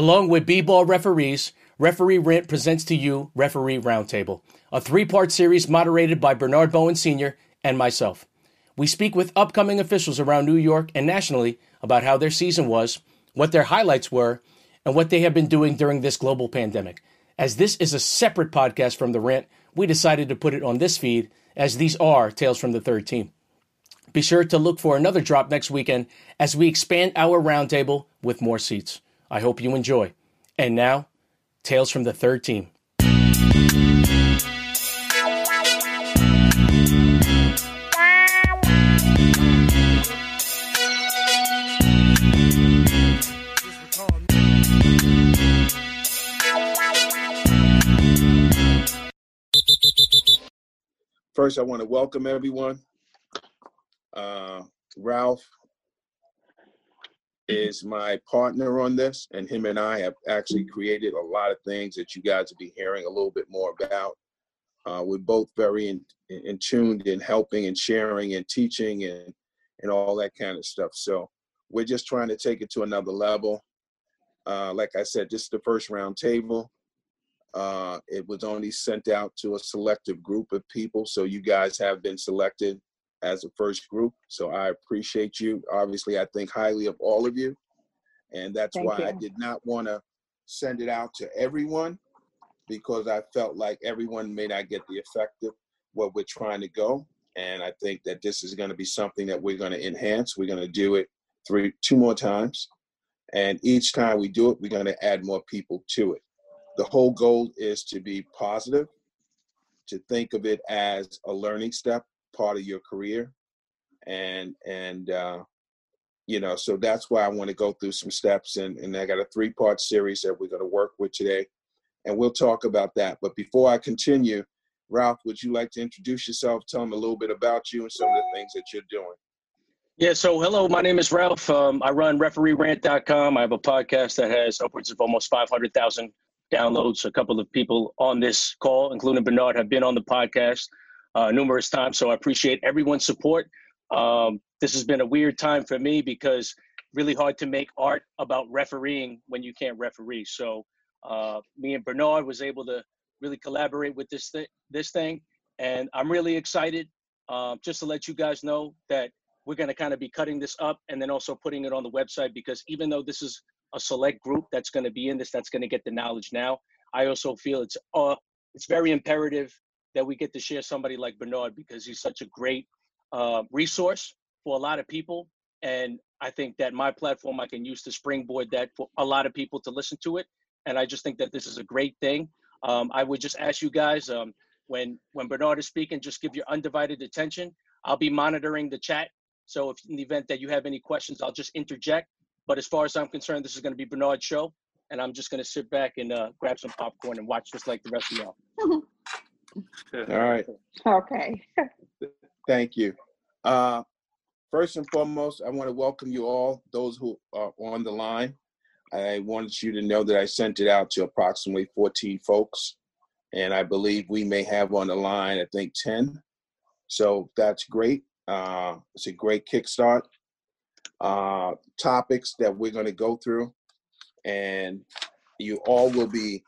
Along with B-ball referees, Referee Rant presents to you Referee Roundtable, a three-part series moderated by Bernard Bowen Sr. and myself. We speak with upcoming officials around New York and nationally about how their season was, what their highlights were, and what they have been doing during this global pandemic. As this is a separate podcast from The Rant, we decided to put it on this feed as these are Tales from the Third Team. Be sure to look for another drop next weekend as we expand our roundtable with more seats. I hope you enjoy. And now, Tales from the Third Team. First, I want to welcome everyone. Uh, Ralph is my partner on this, and him and I have actually created a lot of things that you guys will be hearing a little bit more about. Uh, we're both very in, in tuned in helping and sharing and teaching and and all that kind of stuff. So we're just trying to take it to another level. Uh, like I said, this is the first round table. Uh, it was only sent out to a selective group of people, so you guys have been selected as a first group. So I appreciate you. Obviously, I think highly of all of you. And that's Thank why you. I did not want to send it out to everyone because I felt like everyone may not get the effect of what we're trying to go. And I think that this is going to be something that we're going to enhance. We're going to do it three, two more times. And each time we do it, we're going to add more people to it. The whole goal is to be positive, to think of it as a learning step part of your career and and uh you know so that's why i want to go through some steps and and i got a three part series that we're going to work with today and we'll talk about that but before i continue ralph would you like to introduce yourself tell them a little bit about you and some of the things that you're doing Yeah, so hello, my name is Ralph. Um, I run refereerant.com. I have a podcast that has upwards of almost 500,000 downloads. A couple of people on this call, including Bernard, have been on the podcast uh, numerous times. So I appreciate everyone's support. Um, this has been a weird time for me because really hard to make art about refereeing when you can't referee. So uh, me and Bernard was able to really collaborate with this th- this thing, and I'm really excited. Um, just to let you guys know that we're going to kind of be cutting this up and then also putting it on the website because even though this is a select group that's going to be in this, that's going to get the knowledge now. I also feel it's uh, it's very imperative that we get to share somebody like Bernard because he's such a great uh, resource for a lot of people. And I think that my platform, I can use to springboard that for a lot of people to listen to it. And I just think that this is a great thing. Um, I would just ask you guys um, when when Bernard is speaking, just give your undivided attention. I'll be monitoring the chat. So if in the event that you have any questions, I'll just interject. But as far as I'm concerned, this is going to be Bernard's show, and I'm just going to sit back and uh, grab some popcorn and watch just like the rest of y'all. all right. Okay. thank you. Uh first and foremost i want to welcome you all those who are on the line. I wanted you to know that i sent it out to approximately 14 folks and i believe we may have on the line i think 10 so that's great. Uh it's a great kickstart. Uh topics that we're going to go through and you all will be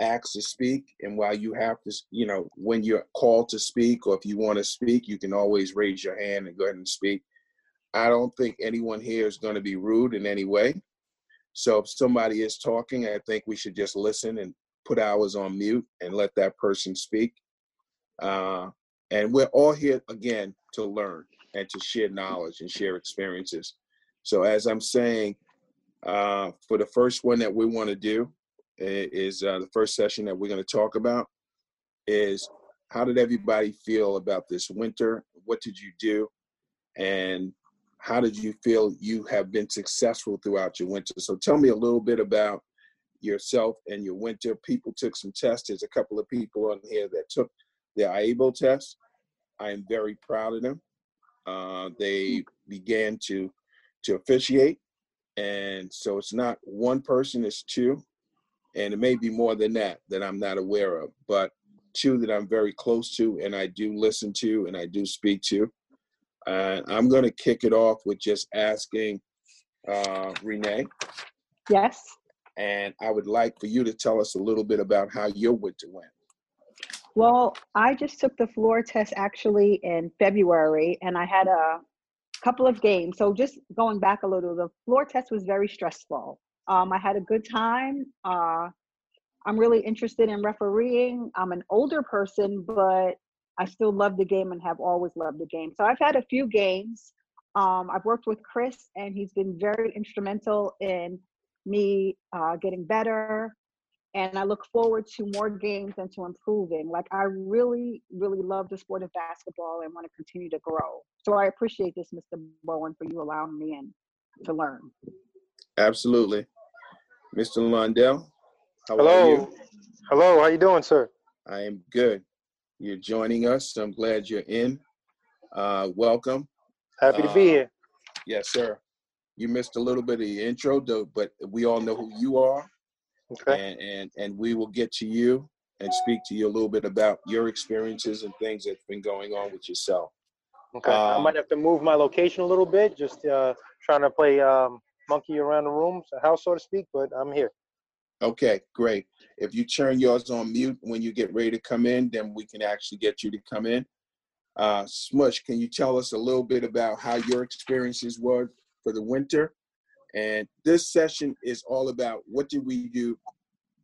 asked to speak and while you have to you know when you're called to speak or if you want to speak you can always raise your hand and go ahead and speak. I don't think anyone here is going to be rude in any way. So if somebody is talking i think we should just listen and put ours on mute and let that person speak. Uh, and we're all here again to learn and to share knowledge and share experiences. So as i'm saying uh, for the first one that we want to do is uh, the first session that we're going to talk about is how did everybody feel about this winter? What did you do? And how did you feel you have been successful throughout your winter? So tell me a little bit about yourself and your winter. People took some tests. There's a couple of people on here that took the IABO test. I am very proud of them. Uh, they began to to officiate. And so it's not one person it's two and it may be more than that that i'm not aware of but two that i'm very close to and i do listen to and i do speak to and i'm going to kick it off with just asking uh, renee Yes. and I would like for you to tell us a little bit about how your winter went. Well, I just took the floor test actually in February, and I had a couple of games. So just going back a little, the floor test was very stressful. Um, I had a good time. Uh, I'm really interested in refereeing. I'm an older person, but I still love the game and have always loved the game. So I've had a few games. Um, I've worked with Chris, and he's been very instrumental in me uh, getting better. And I look forward to more games and to improving. Like, I really, really love the sport of basketball and want to continue to grow. So I appreciate this, Mr. Bowen, for you allowing me in to learn. Absolutely. Mr. Londell, how Hello. are you? Hello, how you doing, sir? I am good. You're joining us. I'm glad you're in. Uh, welcome. Happy to be Uh, here. Yes, sir. You missed a little bit of the intro, though, but we all know who you are, Okay. and, and and we will get to you and speak to you a little bit about your experiences and things that's been going on with yourself. Okay. I um, might have to move my location a little bit, just uh, trying to play um, monkey around the room, a house, so to speak. But I'm here. Okay, great. If you turn yours on mute when you get ready to come in, then we can actually get you to come in. Uh, Smush, can you tell us a little bit about how your experiences were for the winter? And this session is all about what did we do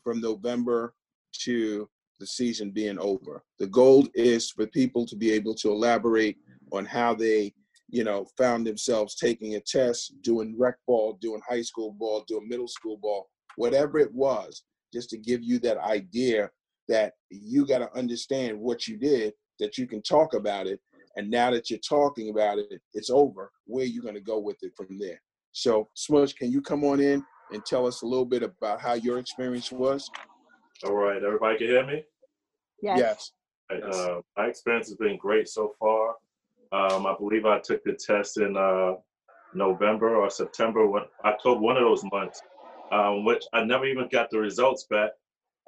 from November to the season being over. The goal is for people to be able to elaborate on how they, you know, found themselves taking a test, doing rec ball, doing high school ball, doing middle school ball, whatever it was, just to give you that idea that you got to understand what you did, that you can talk about it. And now that you're talking about it, it's over. Where you going to go with it from there? So, Smush, can you come on in and tell us a little bit about how your experience was? All right, everybody can hear me? Yes. Yes. Right, Uh, my experience has been great so far. Um, I believe I took the test in uh, November or September, one, October, one of those months, um, which I never even got the results back,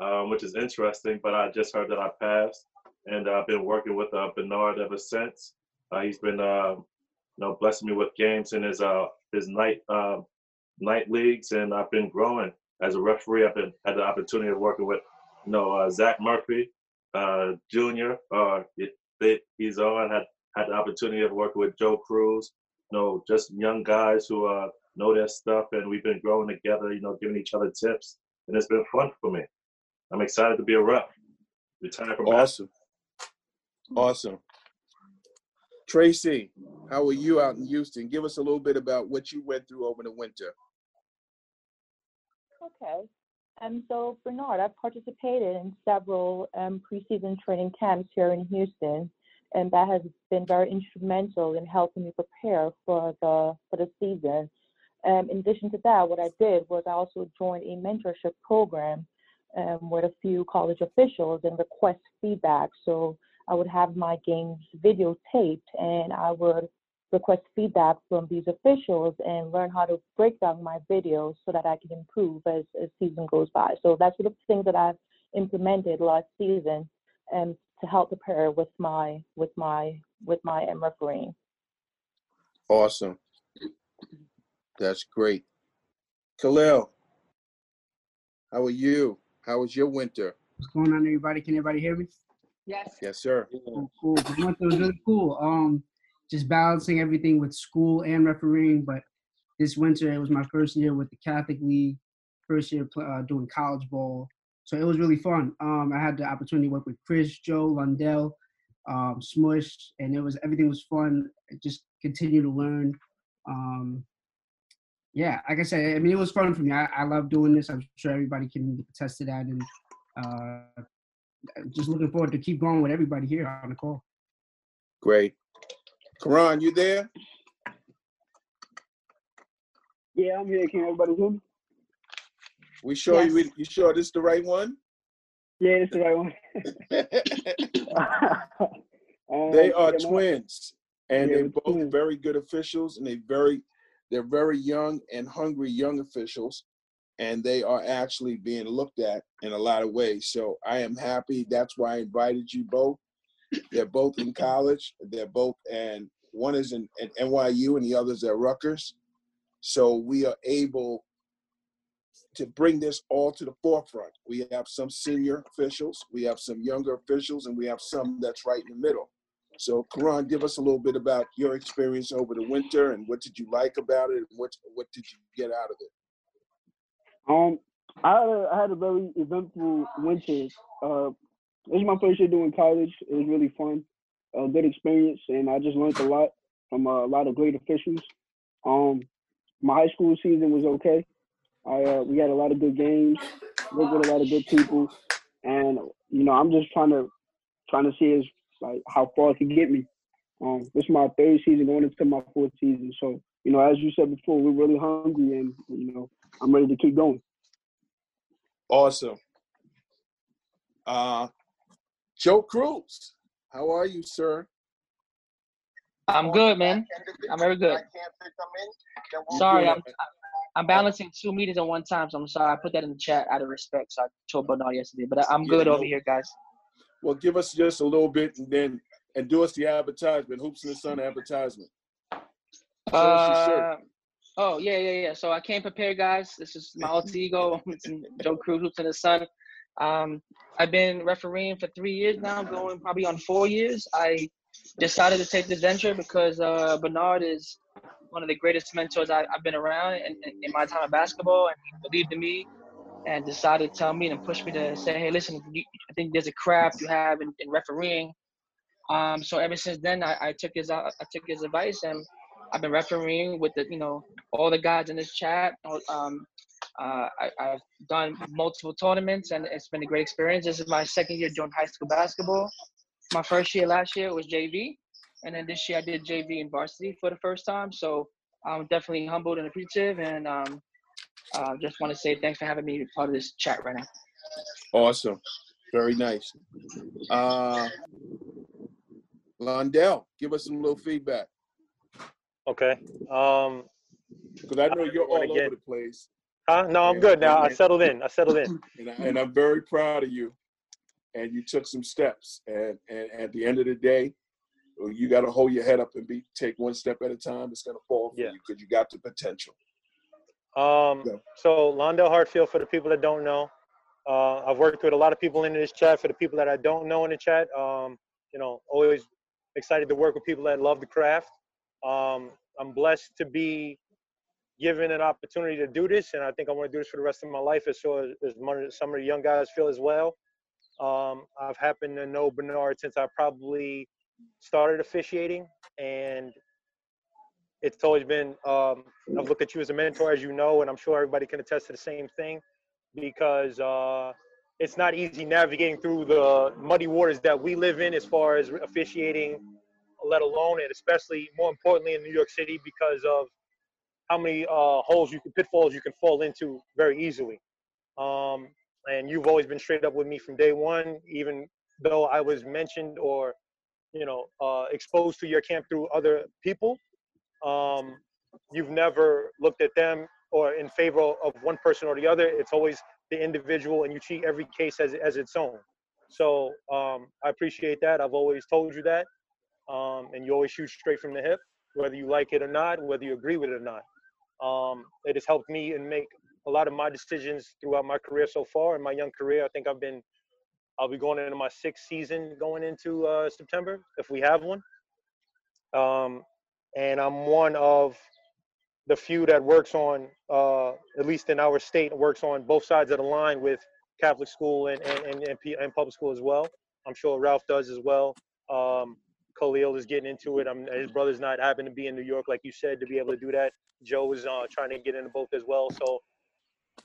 um, which is interesting, but I just heard that I passed. And I've been working with uh, Bernard ever since. Uh, he's been, uh, you know, blessing me with games in his uh, his night uh, night leagues, and I've been growing as a referee. I've been had the opportunity of working with, you know, Zach Murphy, Junior. Uh, he's on. Had had the opportunity of working with Joe Cruz. You know, just young guys who uh, know their stuff, and we've been growing together. You know, giving each other tips, and it's been fun for me. I'm excited to be a rep. Retired from basketball. Awesome. Awesome. Tracy, how are you out in Houston? Give us a little bit about what you went through over the winter. Okay. Um, so Bernard, I've participated in several um, preseason training camps here in Houston, and that has been very instrumental in helping me prepare for the for the season. Um, in addition to that, what I did was I also joined a mentorship program um, with a few college officials and request feedback. So I would have my games videotaped, and I would request feedback from these officials and learn how to break down my videos so that I can improve as, as season goes by. So that's sort of things that I've implemented last season and to help prepare with my with my with my um, refereeing. Awesome. That's great. Khalil, how are you? How was your winter? What's going on, everybody? Can everybody hear me? Yes. Yes, sir. Cool, cool. The winter was really cool. Um, just balancing everything with school and refereeing. But this winter, it was my first year with the Catholic League, first year uh, doing college ball. So it was really fun. Um, I had the opportunity to work with Chris, Joe, Londell, um, Smush, and it was everything was fun. Just continue to learn. Um, yeah, like I said, I mean, it was fun for me. I, I love doing this. I'm sure everybody can attest to that. And uh, just looking forward to keep going with everybody here on the call. Great. Karan, you there? Yeah, I'm here. Can everybody hear me? We sure Yes. you, you sure this is the right one? Yeah, this is the right one. Um, they are yeah, twins, and Yeah, they're both twins. very good officials, and they very they're very young and hungry young officials, and they are actually being looked at in a lot of ways. So I am happy. That's why I invited you both. They're both in college. They're both, and one is in at NYU, and the other's at Rutgers. So we are able to bring this all to the forefront. We have some senior officials, we have some younger officials, and we have some that's right in the middle. So, Karan, give us a little bit about your experience over the winter and what did you like about it and what what did you get out of it? Um, I had a, I had a very eventful winter. Uh, this is my first year doing college. It was really fun, a good experience, and I just learned a lot from uh, a lot of great officials. Um, my high school season was okay. I uh, we had a lot of good games, worked with a lot of good people, and you know I'm just trying to trying to see is like how far it can get me. Um, this is my third season going into my fourth season, so you know as you said before, we're really hungry, and you know I'm ready to keep going. Awesome. Uh, Joe Cruz, how are you, sir? I'm good, man. I'm very good. You Sorry, good? I'm I'm balancing two meetings at one time, so I'm sorry. I put that in the chat out of respect. So I told Bernard yesterday, but I'm good no- over here, guys. Well, give us just a little bit and then and do us the advertisement, Hoops in the Sun advertisement. Show us your shirt. Uh, oh yeah, yeah, yeah. So I came prepared, guys. This is my alter ego, Joe Cruz, Hoops in the Sun. Um, I've been refereeing for three years now, going probably on four years. I decided to take this venture because uh, Bernard is one of the greatest mentors I, I've been around in, in, my time of basketball, and he believed in me and decided to tell me and push me to say, hey, listen, you, I think there's a craft you have in, in refereeing. Um, so ever since then, I, I took his I took his advice, and I've been refereeing with the you know all the guys in this chat. Um, uh, I, I've done multiple tournaments, and it's been a great experience. This is my second year doing high school basketball. My first year last year was JV, and then this year I did JV in varsity for the first time. So I'm definitely humbled and appreciative, and um, uh, just want to say thanks for having me part of this chat right now. Awesome. Very nice. Uh, Londell, give us some little feedback Okay. Um, because I know you're all Wanna get- over the place, huh? No, I'm Yeah, good now. I settled in. I settled in. and, I, and I'm very proud of you. And you took some steps, and, and at the end of the day, you got to hold your head up and be take one step at a time. It's gonna fall for Yeah. you because you got the potential. Um, so Londell Hartfield, for the people that don't know, uh, I've worked with a lot of people in this chat. For the people that I don't know in the chat, um, you know, always excited to work with people that love the craft. Um, I'm blessed to be given an opportunity to do this, and I think I want to do this for the rest of my life, as so as, as some of the young guys feel as well. Um, I've happened to know Bernard since I probably started officiating, and it's always been um, I've looked at you as a mentor, as you know, and I'm sure everybody can attest to the same thing because uh, it's not easy navigating through the muddy waters that we live in as far as officiating, let alone and especially more importantly in New York City because of how many uh, holes you can pitfalls you can fall into very easily. Um, and you've always been straight up with me from day one, even though I was mentioned or you know uh, exposed to your camp through other people um, you've never looked at them or in favor of one person or the other. It's always the individual, and you treat every case as as its own. So um, I appreciate that. I've always told you that, um, and you always shoot straight from the hip, whether you like it or not, whether you agree with it or not. Um, it has helped me and make a lot of my decisions throughout my career so far. In my young career, I think I've been, I'll be going into my sixth season going into uh, September if we have one. Um, and I'm one of the few that works on, uh, at least in our state, works on both sides of the line with Catholic school and and and, and, and public school as well. I'm sure Ralph does as well. Um, Khalil is getting into it. I'm, his brother's not happen to be in New York, like you said, to be able to do that. Joe is uh, trying to get into both as well. So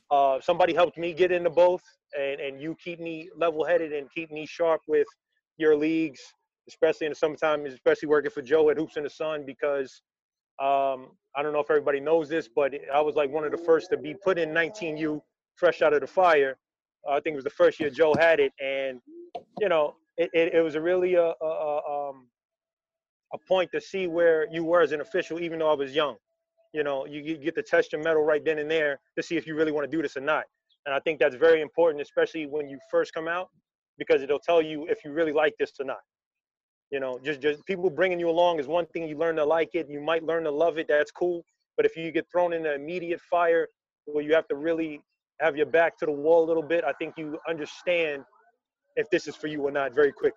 uh, somebody helped me get into both, and, and you keep me level-headed and keep me sharp with your leagues, especially in the summertime, especially working for Joe at Hoops in the Sun, because um, I don't know if everybody knows this, but I was like one of the first to be put in 19U fresh out of the fire. I think it was the first year Joe had it, and you know, it, it, it was a really a, a, a, um, a point to see where you were as an official, even though I was young. You know, you, you get to test your mettle right then and there to see if you really want to do this or not. And I think that's very important, especially when you first come out, because it'll tell you if you really like this or not. You know, just just people bringing you along is one thing. You learn to like it. You might learn to love it. That's cool. But if you get thrown in the immediate fire, where you have to really have your back to the wall a little bit, I think you understand if this is for you or not very quick.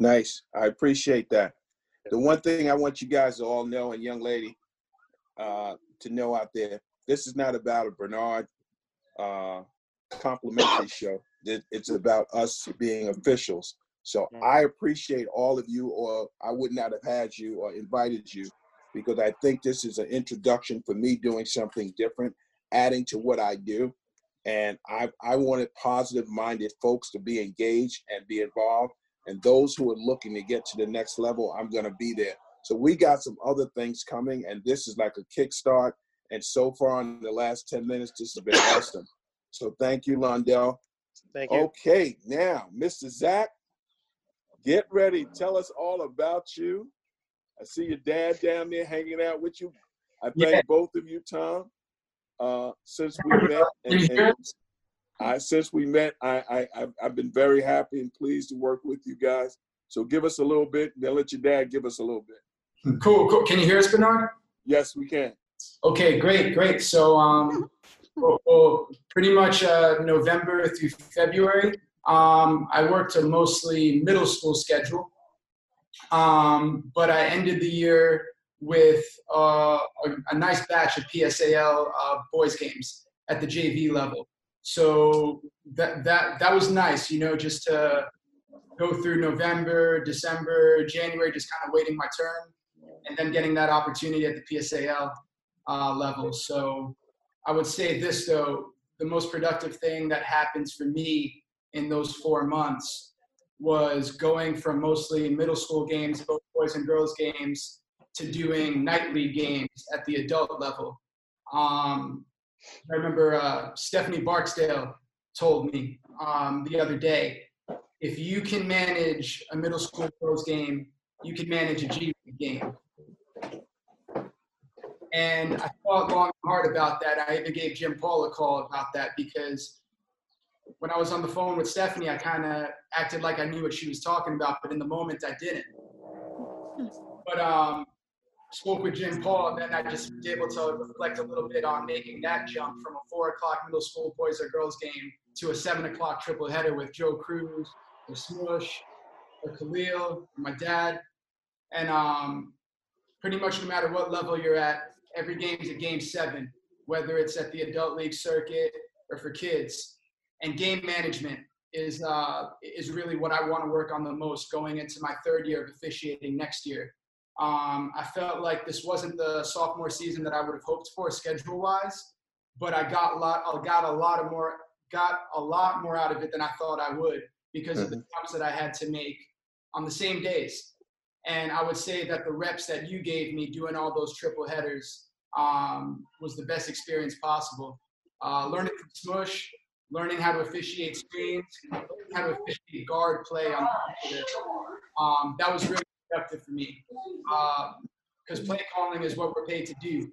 Nice. I appreciate that. The one thing I want you guys to all know, and young lady, uh, to know out there, this is not about a Bernard uh, complimentary show. It's about us being officials. So Mm. I appreciate all of you, or I would not have had you or invited you, because I think this is an introduction for me doing something different, adding to what I do. And I, I wanted positive minded folks to be engaged and be involved. And those who are looking to get to the next level, I'm going to be there. So we got some other things coming, and this is like a kickstart. And so far in the last 10 minutes, this has been awesome. So thank you, Londell. Thank you. Okay, now, Mr. Zach, get ready. Tell us all about you. I see your dad down there hanging out with you. I thank Yeah. both of you, Tom. Uh, since we met, and, and I since we met, I, I I've, I've been very happy and pleased to work with you guys. So give us a little bit, then let your dad give us a little bit. Cool, cool. Can you hear us, Bernard? Yes, we can. Okay, great, great. So, um, well, well, pretty much uh, November through February, um, I worked a mostly middle school schedule, um, but I ended the year with uh, a, a nice batch of PSAL uh, boys games at the JV level. So that that that was nice, you know, just to go through November, December, January, just kind of waiting my turn, and then getting that opportunity at the PSAL uh, level. So I would say this though, the most productive thing that happens for me in those four months was going from mostly middle school games, both boys and girls games, to doing nightly games at the adult level. Um, I remember uh, Stephanie Barksdale told me um, the other day, if you can manage a middle school girls game, you can manage a G game. And I thought long and hard about that. I even gave Jim Paul a call about that because when I was on the phone with Stephanie, I kind of acted like I knew what she was talking about, but in the moment I didn't. But um, spoke with Jim Paul, and then I just was able to reflect a little bit on making that jump from a four o'clock middle school boys or girls game to a seven o'clock triple header with Joe Cruz, or Smush, or Khalil, my dad, and um, pretty much no matter what level you're at, every game's a game seven, whether it's at the adult league circuit or for kids. And game management is uh, is really what I want to work on the most going into my third year of officiating next year. Um, I felt like this wasn't the sophomore season that I would have hoped for schedule wise, but I got a lot. I got a lot of more. Got a lot more out of it than I thought I would because of the jumps that I had to make on the same days. And I would say that the reps that you gave me doing all those triple headers um, was the best experience possible. Uh, learning from Smush, learning how to officiate screens, learning how to officiate guard play on um, that was really for me because play calling is what we're paid to do.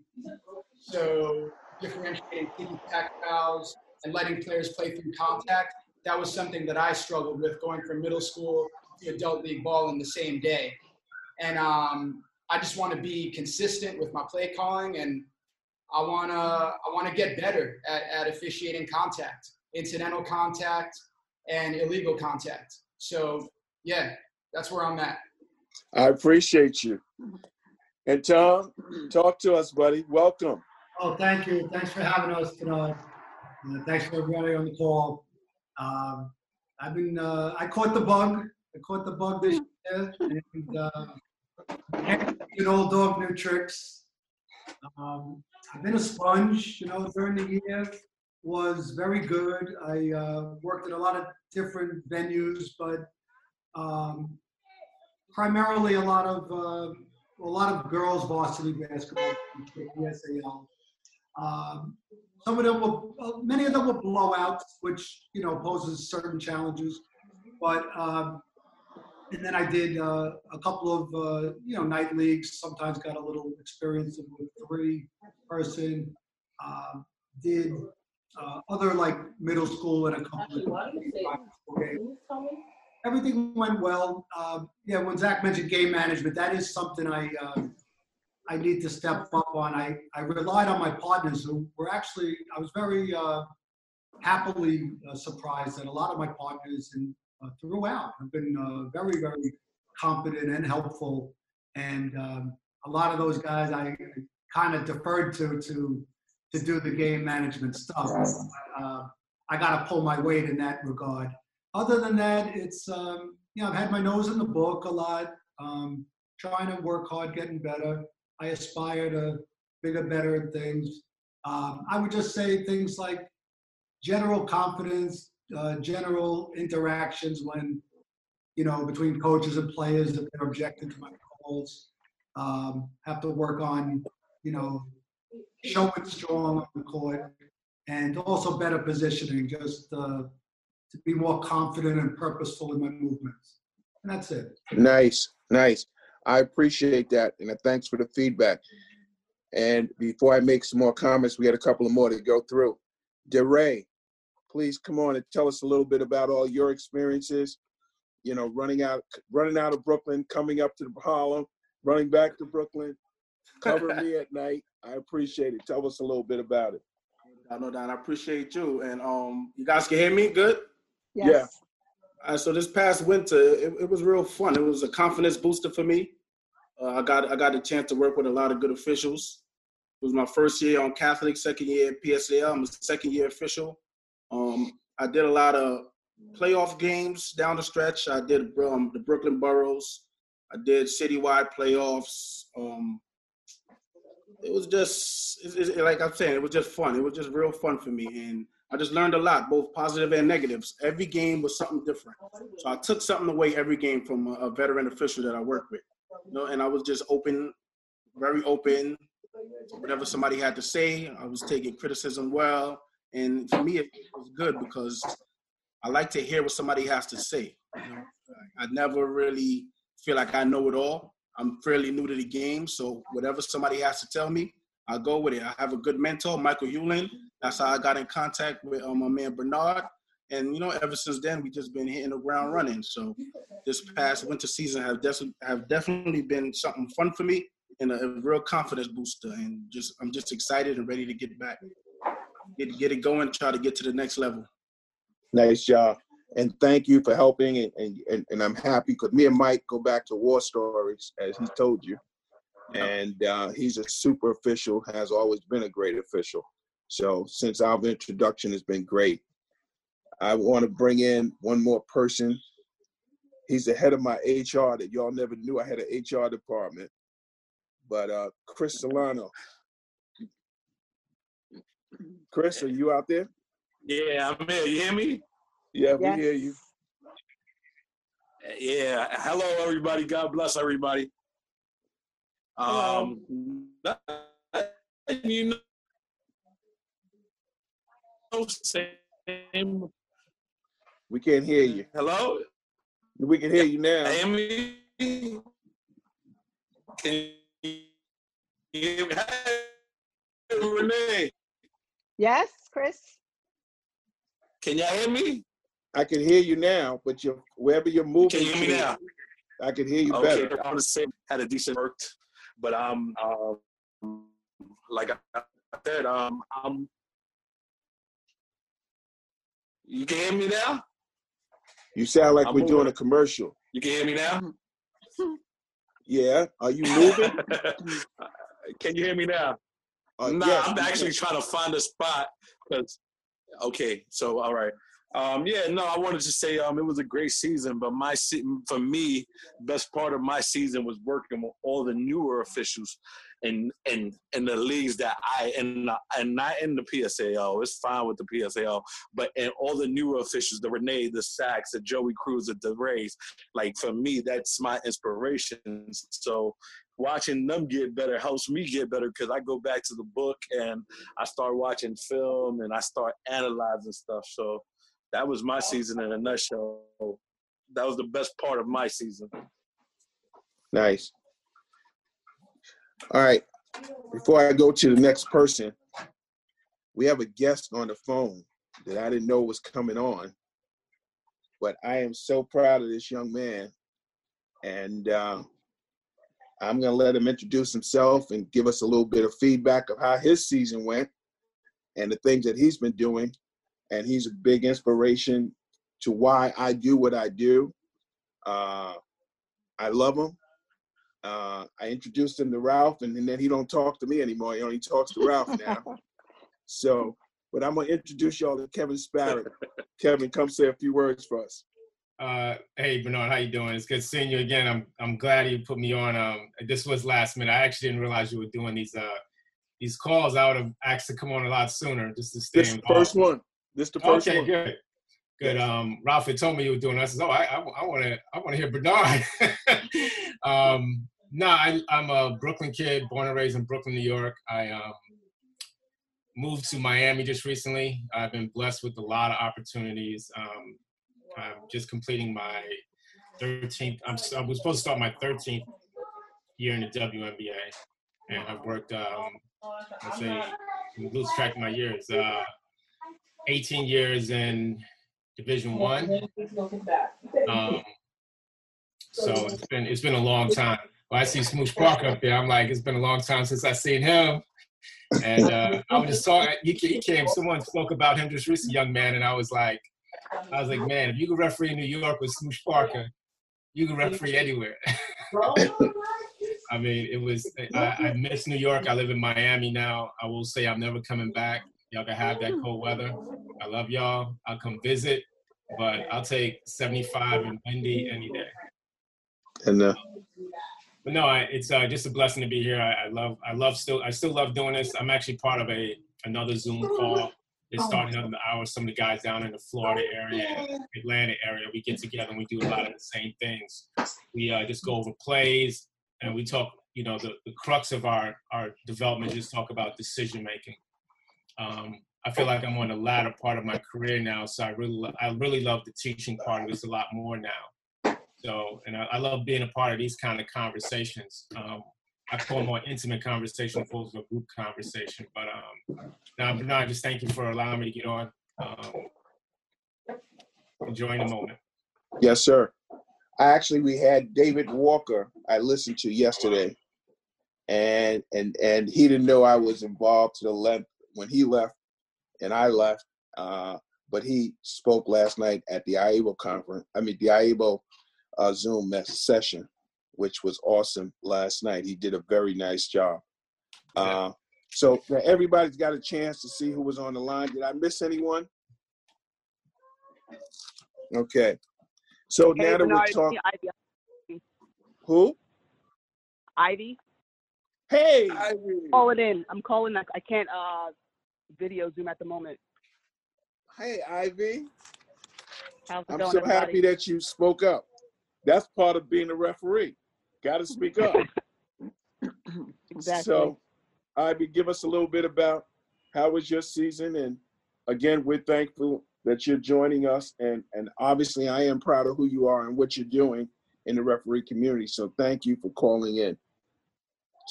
So differentiating ticky tack fouls and letting players play through contact, that was something that I struggled with going from middle school to adult league ball in the same day. And um, I just want to be consistent with my play calling and I want to I want to get better at, at officiating contact, incidental contact and illegal contact. So yeah, that's where I'm at. I appreciate you. And Tom, talk to us, buddy. Welcome. Oh, thank you. Thanks for having us tonight. Uh, thanks for everybody on the call. Um, I've been, uh, I caught the bug. I caught the bug this year. And, uh, an old dog, new tricks. Um, I've been a sponge, you know, during the year. Was very good. I uh, worked at a lot of different venues, but um, primarily a lot of uh, a lot of girls varsity basketball, SAL. Um, some of them were, uh, many of them were blowouts, which you know poses certain challenges. But um, and then I did uh, a couple of uh, you know night leagues. Sometimes got a little experience with three person. Um, did uh, other like middle school and a couple of games everything went well. Um, yeah, when Zach mentioned game management, that is something I uh, I need to step up on. I, I relied on my partners who were actually, I was very uh, happily uh, surprised that a lot of my partners and uh, throughout have been uh, very, very competent and helpful. And um, a lot of those guys I kind of deferred to to to do the game management stuff. Uh, I got to pull my weight in that regard. Other than that, it's um, you know I've had my nose in the book a lot, um, trying to work hard, getting better. I aspire to bigger, better things. Um, I would just say things like general confidence, uh, general interactions when you know between coaches and players if they're objecting to my calls. Um, have to work on you know showing strong on the court and also better positioning, just uh, to be more confident and purposeful in my movements. And that's it. Nice, nice. I appreciate that, and thanks for the feedback. And before I make some more comments, we got a couple of more to go through. DeRay, please come on and tell us a little bit about all your experiences. You know, running out, running out of Brooklyn, coming up to the Harlem, running back to Brooklyn, cover me at night. I appreciate it. Tell us a little bit about it. I know that. I appreciate you. And um, you guys can hear me good? Yes. Yeah. Uh, so this past winter, it, it was real fun. It was a confidence booster for me. Uh, I got I got a chance to work with a lot of good officials. It was my first year on Catholic, second year at PSAL. I'm a second year official. Um, I did a lot of playoff games down the stretch. I did um, the Brooklyn Boroughs. I did citywide playoffs. Um, it was just it's, it's, like I'm saying, it was just fun. It was just real fun for me, and I just learned a lot, both positive and negatives. Every game was something different, so I took something away every game from a, veteran official that I worked with. You know, and I was just open, very open. Whatever somebody had to say, I was taking criticism well, and for me, it was good because I like to hear what somebody has to say. You know? I never really feel like I know it all. I'm fairly new to the game, so whatever somebody has to tell me, I go with it. I have a good mentor, Michael Hewlin. That's how I got in contact with um, my man Bernard. And you know, ever since then, we just been hitting the ground running. So this past winter season have, des- have definitely been something fun for me and a, a real confidence booster. And just I'm just excited and ready to get back, get get it going, try to get to the next level. Nice job. And thank you for helping. And, and, and I'm happy because me and Mike go back to war stories, as he told you. And uh, he's a super official, has always been a great official. So since our introduction has been great, I want to bring in one more person. He's the head of my HR that y'all never knew I had an HR department. But uh, Chris Solano. Chris, are you out there? Yeah, I'm here. You hear me? Yeah, we Yes. hear you. Yeah. Hello, everybody. God bless everybody. Um, you know, same. We can't hear you. Hello, We can hear you now. Amy. Can you hear me? Hey, Renee, Yes, Chris? can y'all hear me? I can hear you now, but you're wherever you're moving. Can you hear me now? I can hear you Okay, better. I want to say had a decent worked, but um, um, like I said, um, I'm. You can hear me now. You sound like I'm we're doing a commercial. You can hear me now. Yeah. Are you moving? can you hear me now? Uh, nah, yes, I'm actually trying to find a spot because. Okay, so all right. Um, yeah, no, I wanted to say um, it was a great season, but my se- for me, best part of my season was working with all the newer officials, and and and the leagues that I and and not in the PSAL. It's fine with the PSAL, but and all the newer officials, the Renee, the Sacks, the Joey Cruz, the Rays. Like for me, that's my inspiration. So watching them get better helps me get better because I go back to the book and I start watching film and I start analyzing stuff. So that was my season in a nutshell. That was the best part of my season. Nice. All right. Before I go to the next person, we have a guest on the phone that I didn't know was coming on. But I am so proud of this young man. And uh, I'm to let him introduce himself and give us a little bit of feedback of how his season went and the things that he's been doing. And he's a big inspiration to why I do what I do. Uh, I love him. Uh, I introduced him to Ralph, and, and then he don't talk to me anymore. He only talks to Ralph now. so, but I'm gonna introduce y'all to Kevin Sparrow. Kevin, come say a few words for us. Uh, hey Bernard, how you doing? It's good seeing you again. I'm I'm glad you put me on. Um, this was last minute. I actually didn't realize you were doing these uh these calls. I would have asked to come on a lot sooner just to stay This the involved. first one. This the first okay, one. good. Good. Um, Ralph had told me you were doing. I said, "Oh, I, I, want to, I want to hear Bernard." um, no, I, I'm a Brooklyn kid, born and raised in Brooklyn, New York. I um, moved to Miami just recently. I've been blessed with a lot of opportunities. Um, I'm just completing my 13th. I'm, I was supposed to start my 13th year in the WNBA, and I've worked. Um, let's say, lose track of my years. Uh, 18 years in Division One. Um, so it's been it's been a long time. When I see Smush Park up there, I'm like, it's been a long time since I seen him. And uh, I was just talking. He, he came. Someone spoke about him just recently, young man, and I was like, I was like, man, if you could referee in New York with Smush Parker, you can referee anywhere. I mean, it was. I, I miss New York. I live in Miami now. I will say I'm never coming back. Y'all can have that cold weather. I love y'all. I'll come visit, but I'll take 75 and windy any day. And uh, But no, I, it's uh, just a blessing to be here. I, I love, I love still, I still love doing this. I'm actually part of a another Zoom call. It's starting another hour. Some of the guys down in the Florida area, Atlanta area, we get together and we do a lot of the same things. We uh, just go over plays and we talk. You know, the, the crux of our our development is just talk about decision making. Um, I feel like I'm on the latter part of my career now, so I really, I really love the teaching part of this a lot more now. So, and I, I love being a part of these kind of conversations. Um, I call more intimate conversation opposed to a group conversation. But um, now, Bernard, just thank you for allowing me to get on. Um, enjoying the moment. Yes, sir. I actually we had David Walker I listened to yesterday, and and and he didn't know I was involved to the left when he left, and I left. Uh, but he spoke last night at the IABO conference. I mean the IABO uh, Zoom session, which was awesome last night. He did a very nice job. Uh, so now everybody's got a chance to see who was on the line. Did I miss anyone? Okay. So Hey, now that we're talking, me, Ivy. who? Ivy. Hey, Calling in. I'm calling. I, I can't uh video Zoom at the moment. Hey, Ivy. How's it I'm going, so everybody? happy that you spoke up. That's part of being a referee. Got to speak up. Exactly. So, Ivy, give us a little bit about how was your season, and again, we're thankful that you're joining us, and and obviously, I am proud of who you are and what you're doing in the referee community. So, thank you for calling in.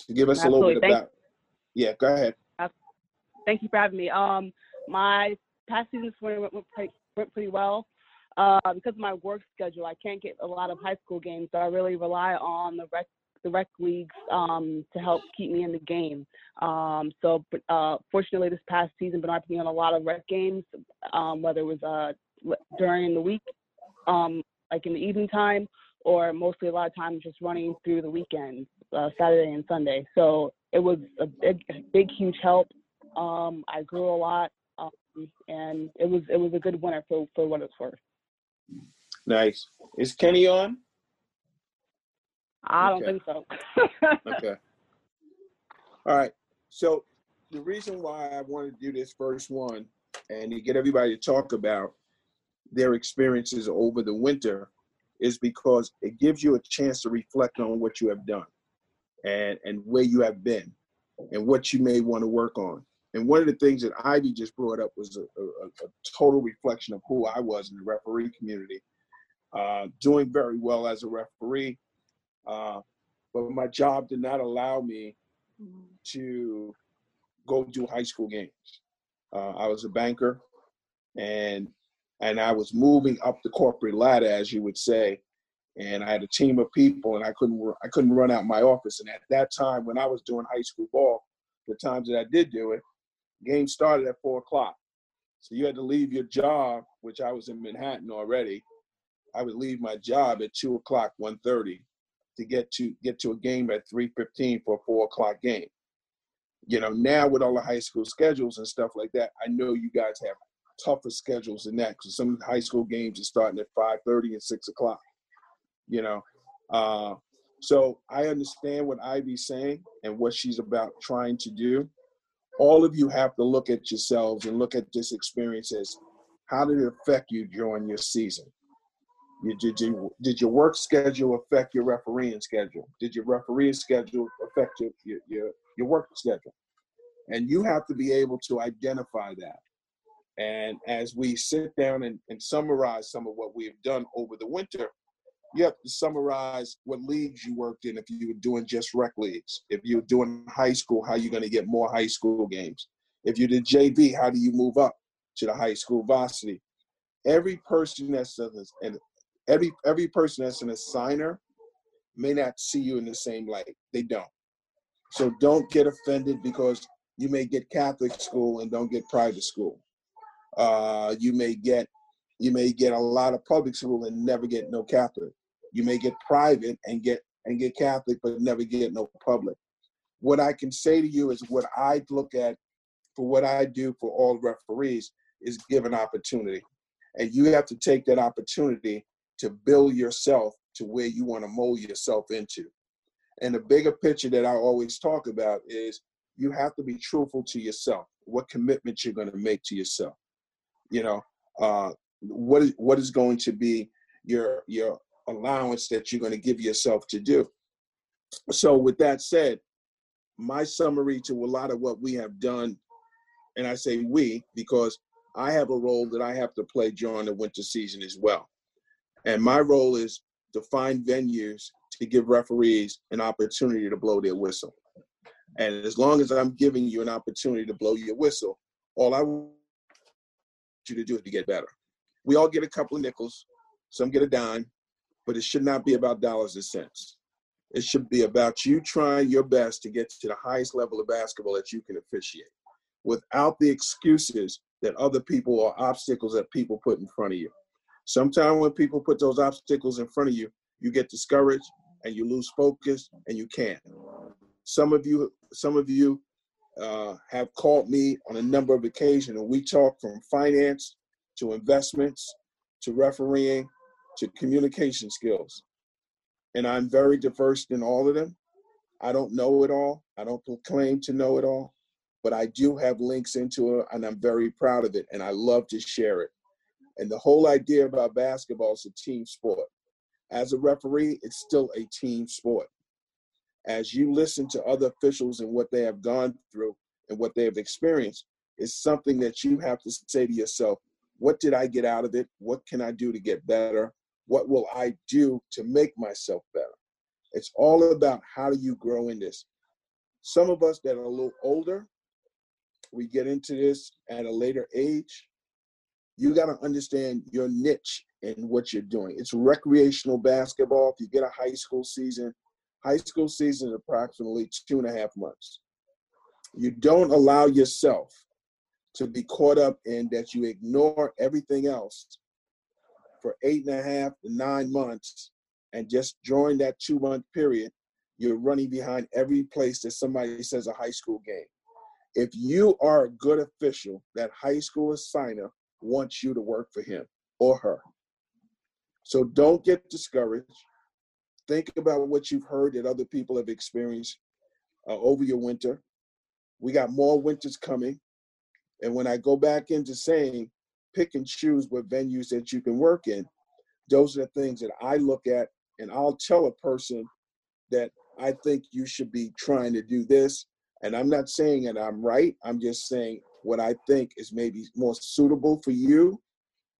to give us a little bit Thank- about. Yeah, go ahead. Thank you for having me. Um, my past season went, went, went, pretty, went pretty well. Uh, because of my work schedule, I can't get a lot of high school games, so I really rely on the rec the rec leagues um, to help keep me in the game. Um, so, uh, fortunately, this past season, Bernard put me on a lot of rec games, um, whether it was uh, during the week, um, like in the evening time, or mostly a lot of times just running through the weekends, uh, Saturday and Sunday. So it was a big, big, huge help. Um, I grew a lot, um, and it was it was a good winter for for what it's worth. Nice. Is Kenny on? I don't Okay. think so. Okay. All right. So the reason why I wanted to do this first one and to get everybody to talk about their experiences over the winter is because it gives you a chance to reflect on what you have done and and where you have been and what you may want to work on. And one of the things that Ivy just brought up was a, a, a total reflection of who I was in the referee community. Uh, doing very well as a referee, uh, but my job did not allow me to go do high school games. Uh, I was a banker, and and I was moving up the corporate ladder, as you would say, and I had a team of people, and I couldn't I couldn't run out my office. And at that time, when I was doing high school ball, the times that I did do it, game started at four o'clock. So you had to leave your job, which I was in Manhattan already. I would leave my job at two o'clock, 1.30 to get to get to a game at three fifteen for a four o'clock game. You know, now with all the high school schedules and stuff like that, I know you guys have tougher schedules than that because some high school games are starting at five thirty and six o'clock. You know, uh, so I understand what Ivy's saying and what she's about trying to do. All of you have to look at yourselves and look at this experience as how did it affect you during your season? Did, you, did your work schedule affect your refereeing schedule? Did your refereeing schedule affect your, your, your, your work schedule? And you have to be able to identify that. And as we sit down and, and summarize some of what we have done over the winter, you have to summarize what leagues you worked in if you were doing just rec leagues. If you're doing high school, how you're going to get more high school games. If you did JV, how do you move up to the high school varsity? Every person that's an every every person that's an assigner may not see you in the same light. They don't. So don't get offended because you may get Catholic school and don't get private school. Uh, you may get you may get a lot of public school and never get no Catholic. You may get private and get and get Catholic but never get no public. What I can say to you is what I look at for what I do for all referees is give an opportunity. And you have to take that opportunity to build yourself to where you want to mold yourself into. And the bigger picture that I always talk about is you have to be truthful to yourself. What commitment you're going to make to yourself. You know, uh, what is what is going to be your your allowance that you're going to give yourself to do. So, with that said, my summary to a lot of what we have done, and I say we because I have a role that I have to play during the winter season as well. And my role is to find venues to give referees an opportunity to blow their whistle. And as long as I'm giving you an opportunity to blow your whistle, all I want you to do is to get better. We all get a couple of nickels, some get a dime, but it should not be about dollars and cents. It should be about you trying your best to get to the highest level of basketball that you can officiate without the excuses that other people or obstacles that people put in front of you. Sometimes when people put those obstacles in front of you, you get discouraged and you lose focus and you can't. Some of you, some of you uh, have called me on a number of occasions, and we talk from finance to investments to refereeing to communication skills. And I'm very diverse in all of them. I don't know it all. I don't claim to know it all, but I do have links into it, and I'm very proud of it, and I love to share it. And the whole idea about basketball is a team sport. As a referee, it's still a team sport. As you listen to other officials and what they have gone through and what they have experienced, it's something that you have to say to yourself, what did I get out of it? What can I do to get better? What will I do to make myself better? It's all about how do you grow in this. Some of us that are a little older, we get into this at a later age you got to understand your niche and what you're doing. It's recreational basketball. If you get a high school season, high school season is approximately two and a half months. You don't allow yourself to be caught up in that you ignore everything else for eight and a half to nine months and just during that two month period you're running behind every place that somebody says a high school game if you are a good official that high school assigner wants you to work for him or her. So don't get discouraged. Think about what you've heard that other people have experienced uh, over your winter. We got more winters coming. And when I go back into saying pick and choose what venues that you can work in, those are the things that I look at. And I'll tell a person that I think you should be trying to do this. And I'm not saying that I'm right. I'm just saying what I think is maybe more suitable for you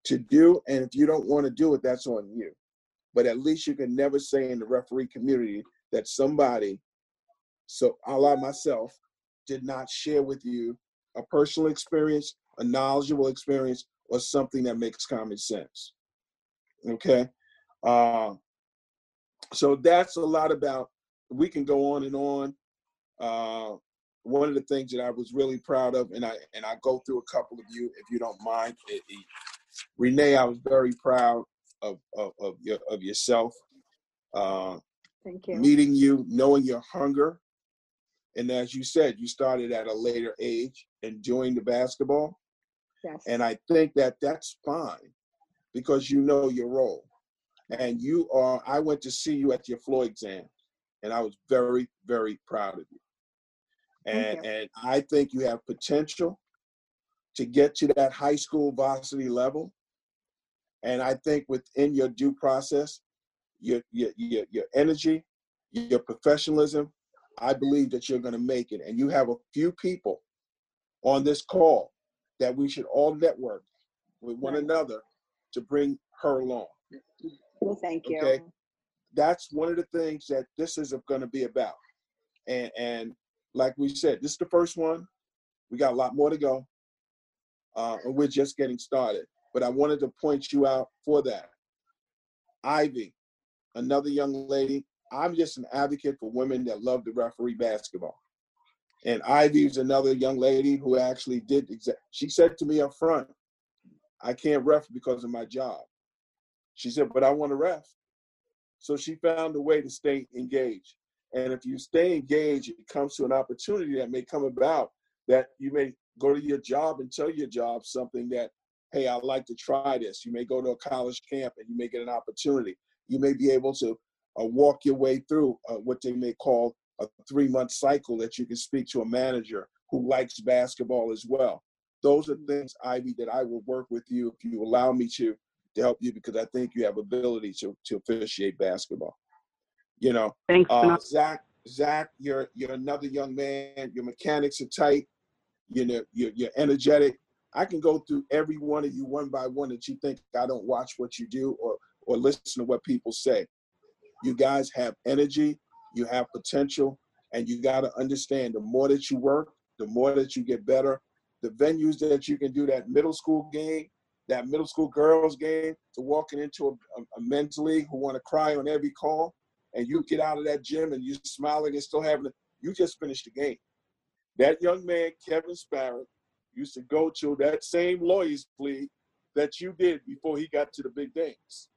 to do. And if you don't want to do it, that's on you. But at least you can never say in the referee community that somebody, so I like myself, did not share with you a personal experience, a knowledgeable experience, or something that makes common sense. Okay. Uh, so that's a lot about. We can go on and on. Uh, one of the things that I was really proud of, and I and I go through a couple of you, if you don't mind. It, it, Renee, I was very proud of of, of, your, of yourself. Uh, Thank you. meeting you, knowing your hunger, and as you said, you started at a later age, and enjoying the basketball. Yes. And I think that that's fine because you know your role. And you are, I went to see you at your floor exam and I was very, very proud of you. And, you. and I think you have potential to get to that high school varsity level. And I think within your due process, your, your, your, your energy, your professionalism, I believe that you're going to make it. And you have a few people on this call that we should all network with one Right. another to bring her along. Well, thank you. Okay. That's one of the things that this is going to be about. And and like we said, this is the first one. We got a lot more to go. Uh, and we're just getting started. But I wanted to point you out for that. Ivy, another young lady. I'm just an advocate for women that love to referee basketball. And Ivy's another young lady who actually did exact. She said to me up front, I can't ref because of my job. She said, but I want to ref. So she found a way to stay engaged. And if you stay engaged, it comes to an opportunity that may come about that you may go to your job and tell your job something that, hey, I'd like to try this. You may go to a college camp and you may get an opportunity. You may be able to uh, walk your way through uh, what they may call a three month cycle that you can speak to a manager who likes basketball as well. Those are things, Ivy, that I will work with you if you allow me to to help you because I think you have ability to to officiate basketball. You know, Thanks, uh, Zach. Zach, you're you're another young man. Your mechanics are tight. You know, you're you're energetic. I can go through every one of you one by one that you think I don't watch what you do or or listen to what people say. You guys have energy. You have potential, and you got to understand. The more that you work, the more that you get better. The venues that you can do that middle school game, that middle school girls game, to walking into a, a, men's league who want to cry on every call, and you get out of that gym and you're smiling and still having it. You just finished the game. That young man, Kevin Sparrow, used to go to that same lawyers league that you did before he got to the big things.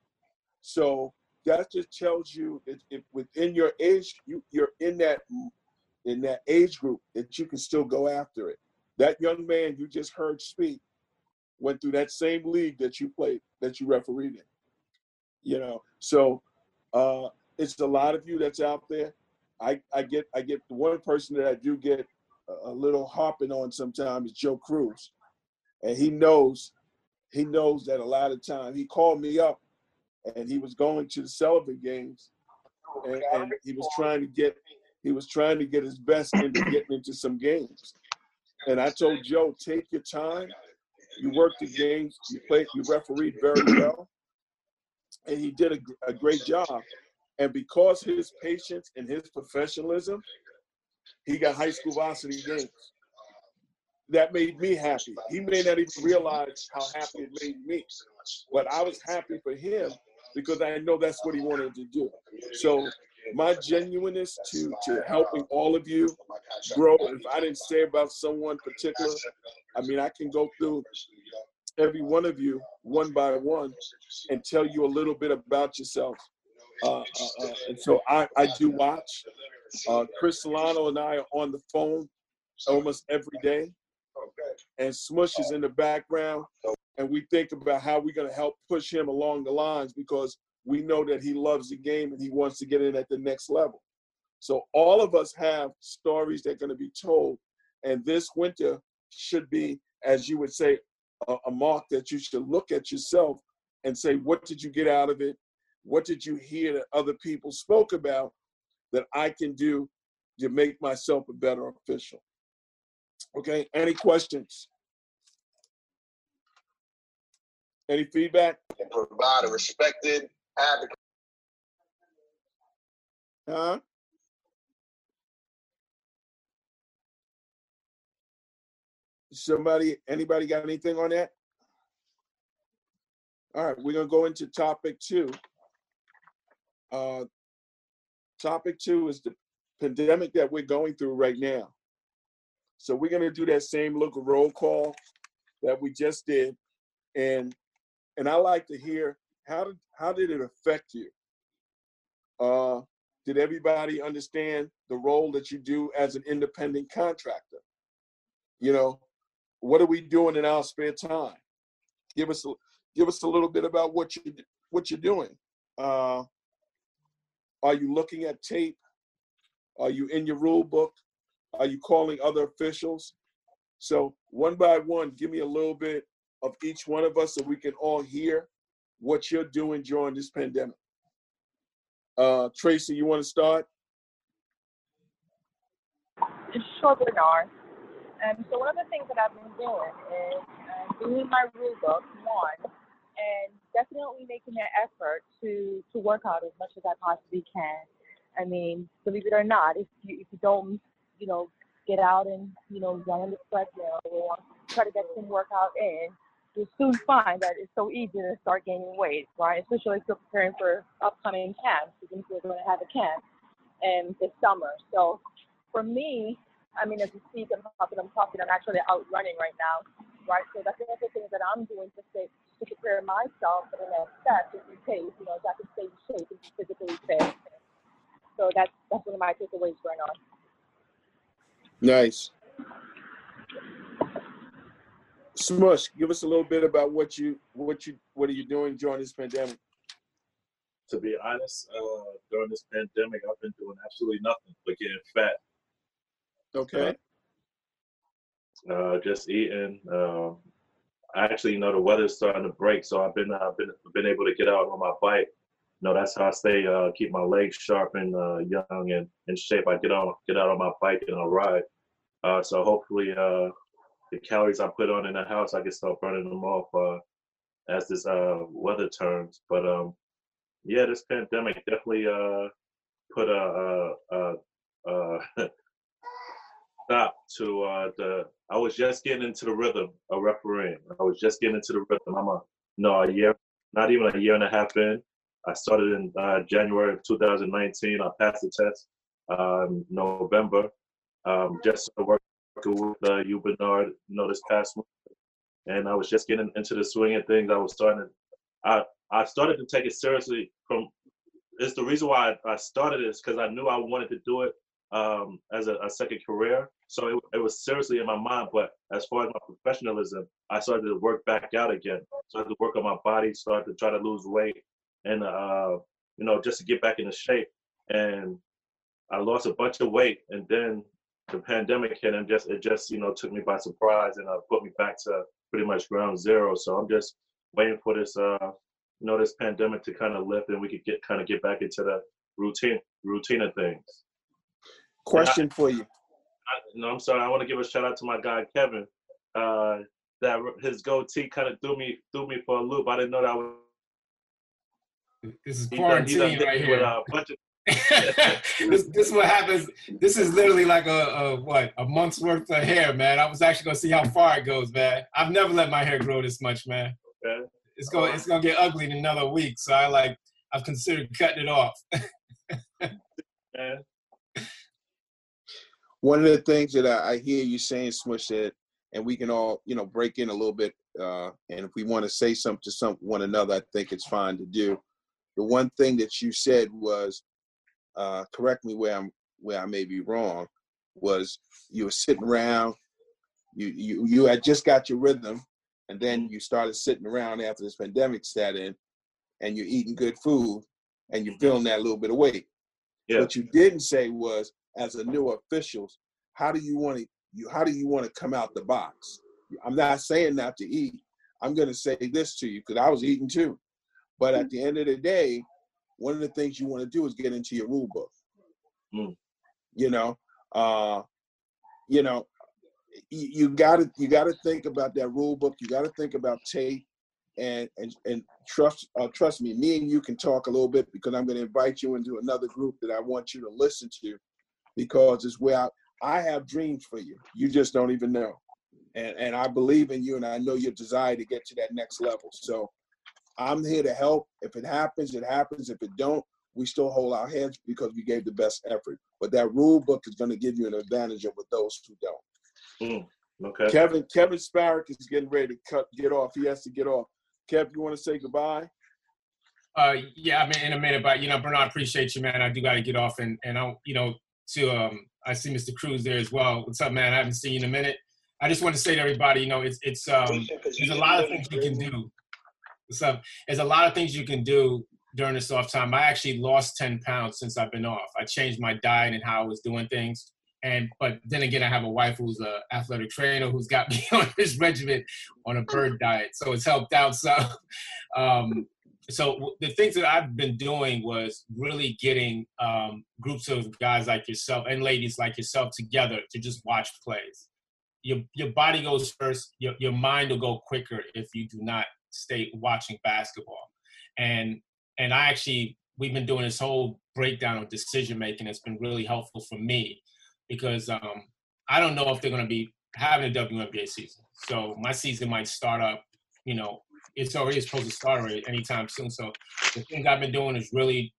So that just tells you if within your age, you, you're in that in that age group that you can still go after it. That young man you just heard speak went through that same league that you played, that you refereed in. You know, so uh, it's a lot of you that's out there. I, I get I get the one person that I do get a, a little harping on sometimes is Joe Cruz, and he knows he knows that a lot of time he called me up and he was going to the Sullivan games and, and he was trying to get he was trying to get his best into getting into some games. And I told Joe, take your time. You worked the games. You played. You refereed very well, and he did a, a great job. And because his patience and his professionalism, he got high school varsity games. That made me happy. He may not even realize how happy it made me, but I was happy for him because I know that's what he wanted to do. So my genuineness to to helping all of you grow. If I didn't say about someone particular, I mean I can go through every one of you one by one and tell you a little bit about yourself. Uh, uh, uh, and so I, I do watch. Uh, Chris Solano and I are on the phone almost every day, and Smush is in the background, and we think about how we're going to help push him along the lines because we know that he loves the game and he wants to get in at the next level. So all of us have stories that are going to be told, and this winter should be, as you would say, a, a mark that you should look at yourself and say, what did you get out of it? What did you hear that other people spoke about that I can do to make myself a better official? Okay, any questions? Any feedback? and provide a respected advocate. Huh? Somebody, anybody got anything on that? All right, we're gonna go into topic two. Uh, topic two is the pandemic that we're going through right now. So we're gonna do that same little roll call that we just did, and and I like to hear how did how did it affect you? Uh, did everybody understand the role that you do as an independent contractor? You know, what are we doing in our spare time? Give us a, give us a little bit about what you what you're doing. Uh, are you looking at tape? Are you in your rule book? Are you calling other officials? So one by one, give me a little bit of each one of us so we can all hear what you're doing during this pandemic. Uh, Tracy, you want to start? Sure, Bernard. Um, so one of the things that I've been doing is uh, doing my rule book, one, and definitely making an effort to to work out as much as I possibly can. I mean, believe it or not, if you if you don't, you know, get out and you know run on the treadmill or try to get some workout in, you'll soon find that it's so easy to start gaining weight, right? Especially if you're preparing for upcoming camps, if you're going to have a camp in this summer. So for me, I mean, as you speak, I'm talking, I'm talking, I'm actually out running right now, right? So that's one of the things that I'm doing to stay, to prepare myself for the next step, just in case, you know, so I can stay in shape and physically fit. So that's that's one of my takeaways going on. Nice. Smush, give us a little bit about what you what you what are you doing during this pandemic? To be honest, uh, during this pandemic, I've been doing absolutely nothing but getting fat. Okay. Uh, just eating. Um, actually, you know, the weather's starting to break, so I've been I've been been able to get out on my bike. You know, that's how I stay uh, keep my legs sharp and uh, young and in shape. I get on get out on my bike and I ride. Uh, so hopefully, uh, the calories I put on in the house, I can start burning them off uh, as this uh, weather turns. But um, yeah, this pandemic definitely uh, put a, a, a, a stop to uh, the. I was just getting into the rhythm of refereeing. I was just getting into the rhythm. I'm a no a year, not even a year and a half in. I started in uh, January of 2019. I passed the test um, November. Um, just working with uh, you, Bernard, you know, this past month. And I was just getting into the swing of things. I was starting to, I, I started to take it seriously from, it's the reason why I, I started this because I knew I wanted to do it um, as a, a, second career. So it, it, was seriously in my mind. But as far as my professionalism, I started to work back out again. Started to work on my body, started to try to lose weight, and uh, you know just to get back into shape. And I lost a bunch of weight, and then the pandemic hit, and just it just you know took me by surprise, and uh, put me back to pretty much ground zero. So I'm just waiting for this uh, you know this pandemic to kind of lift, and we could get kind of get back into the routine routine of things. Question I, for you. I, no, I'm sorry. I want to give a shout out to my guy Kevin. Uh, that his goatee kind of threw me threw me for a loop. I didn't know that was. This is quarantine done, done right here. With, uh, of, this, this is what happens. This is literally like a, a, what a month's worth of hair, man. I was actually gonna see how far it goes, man. I've never let my hair grow this much, man. Okay. It's going it's gonna get ugly in another week, so I like I've considered cutting it off. One of the things that I, I hear you saying, Smush, that, and we can all you know break in a little bit, uh, and if we want to say something to some one another, I think it's fine to do. The one thing that you said was uh, correct me where I'm where I may be wrong, was you were sitting around, you you you had just got your rhythm, and then you started sitting around after this pandemic set in, and you're eating good food, and you're feeling that little bit of weight. Yeah. What you didn't say was, as a new official, how do you want to you how do you want to come out the box? I'm not saying not to eat. I'm going to say this to you because I was eating too. But at the end of the day, one of the things you want to do is get into your rule book. Mm. You know, uh, you know, you, you gotta you gotta think about that rule book. You gotta think about tape, and and and trust uh, trust me. Me and you can talk a little bit because I'm going to invite you into another group that I want you to listen to, because it's where I, I have dreams for you. You just don't even know, and and I believe in you, and I know your desire to get to that next level. So I'm here to help. If it happens, it happens. If it don't, we still hold our heads because we gave the best effort. But that rule book is going to give you an advantage over those who don't. Mm, okay. Kevin Kevin Sparrick is getting ready to cut get off. He has to get off. Kev, you want to say goodbye? Uh, yeah, I mean, in a minute, but you know, Bernard, I appreciate you, man. I do got to get off, and and I, you know, to um, I see Mr. Cruz there as well. What's up, man? I haven't seen you in a minute. I just want to say to everybody, you know, it's it's um, there's a lot of things you can do. What's up? There's a lot of things you can do during this off time. I actually lost 10 pounds since I've been off. I changed my diet and how I was doing things. And but then again, I have a wife who's an athletic trainer who's got me on this regimen on a bird diet, so it's helped out some. Um, so the things that I've been doing was really getting um, groups of guys like yourself and ladies like yourself together to just watch plays. Your your body goes first. Your your mind will go quicker if you do not stay watching basketball. And and I actually we've been doing this whole breakdown of decision making. It's been really helpful for me because um, I don't know if they're going to be having a WNBA season. So my season might start up, you know, it's already supposed to start already anytime soon. So the thing I've been doing is really,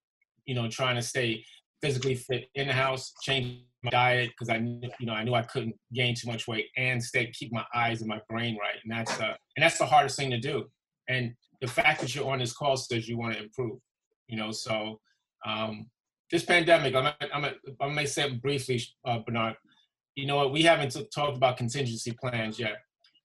you know, trying to stay physically fit in the house, change my diet because I, you know, I knew I couldn't gain too much weight and stay keep my eyes and my brain right, and that's uh, and that's the hardest thing to do. And the fact that you're on this call says you want to improve, you know. So um, this pandemic, I'm, I'm, I may say it briefly, uh, Bernard. You know what? We haven't t- talked about contingency plans yet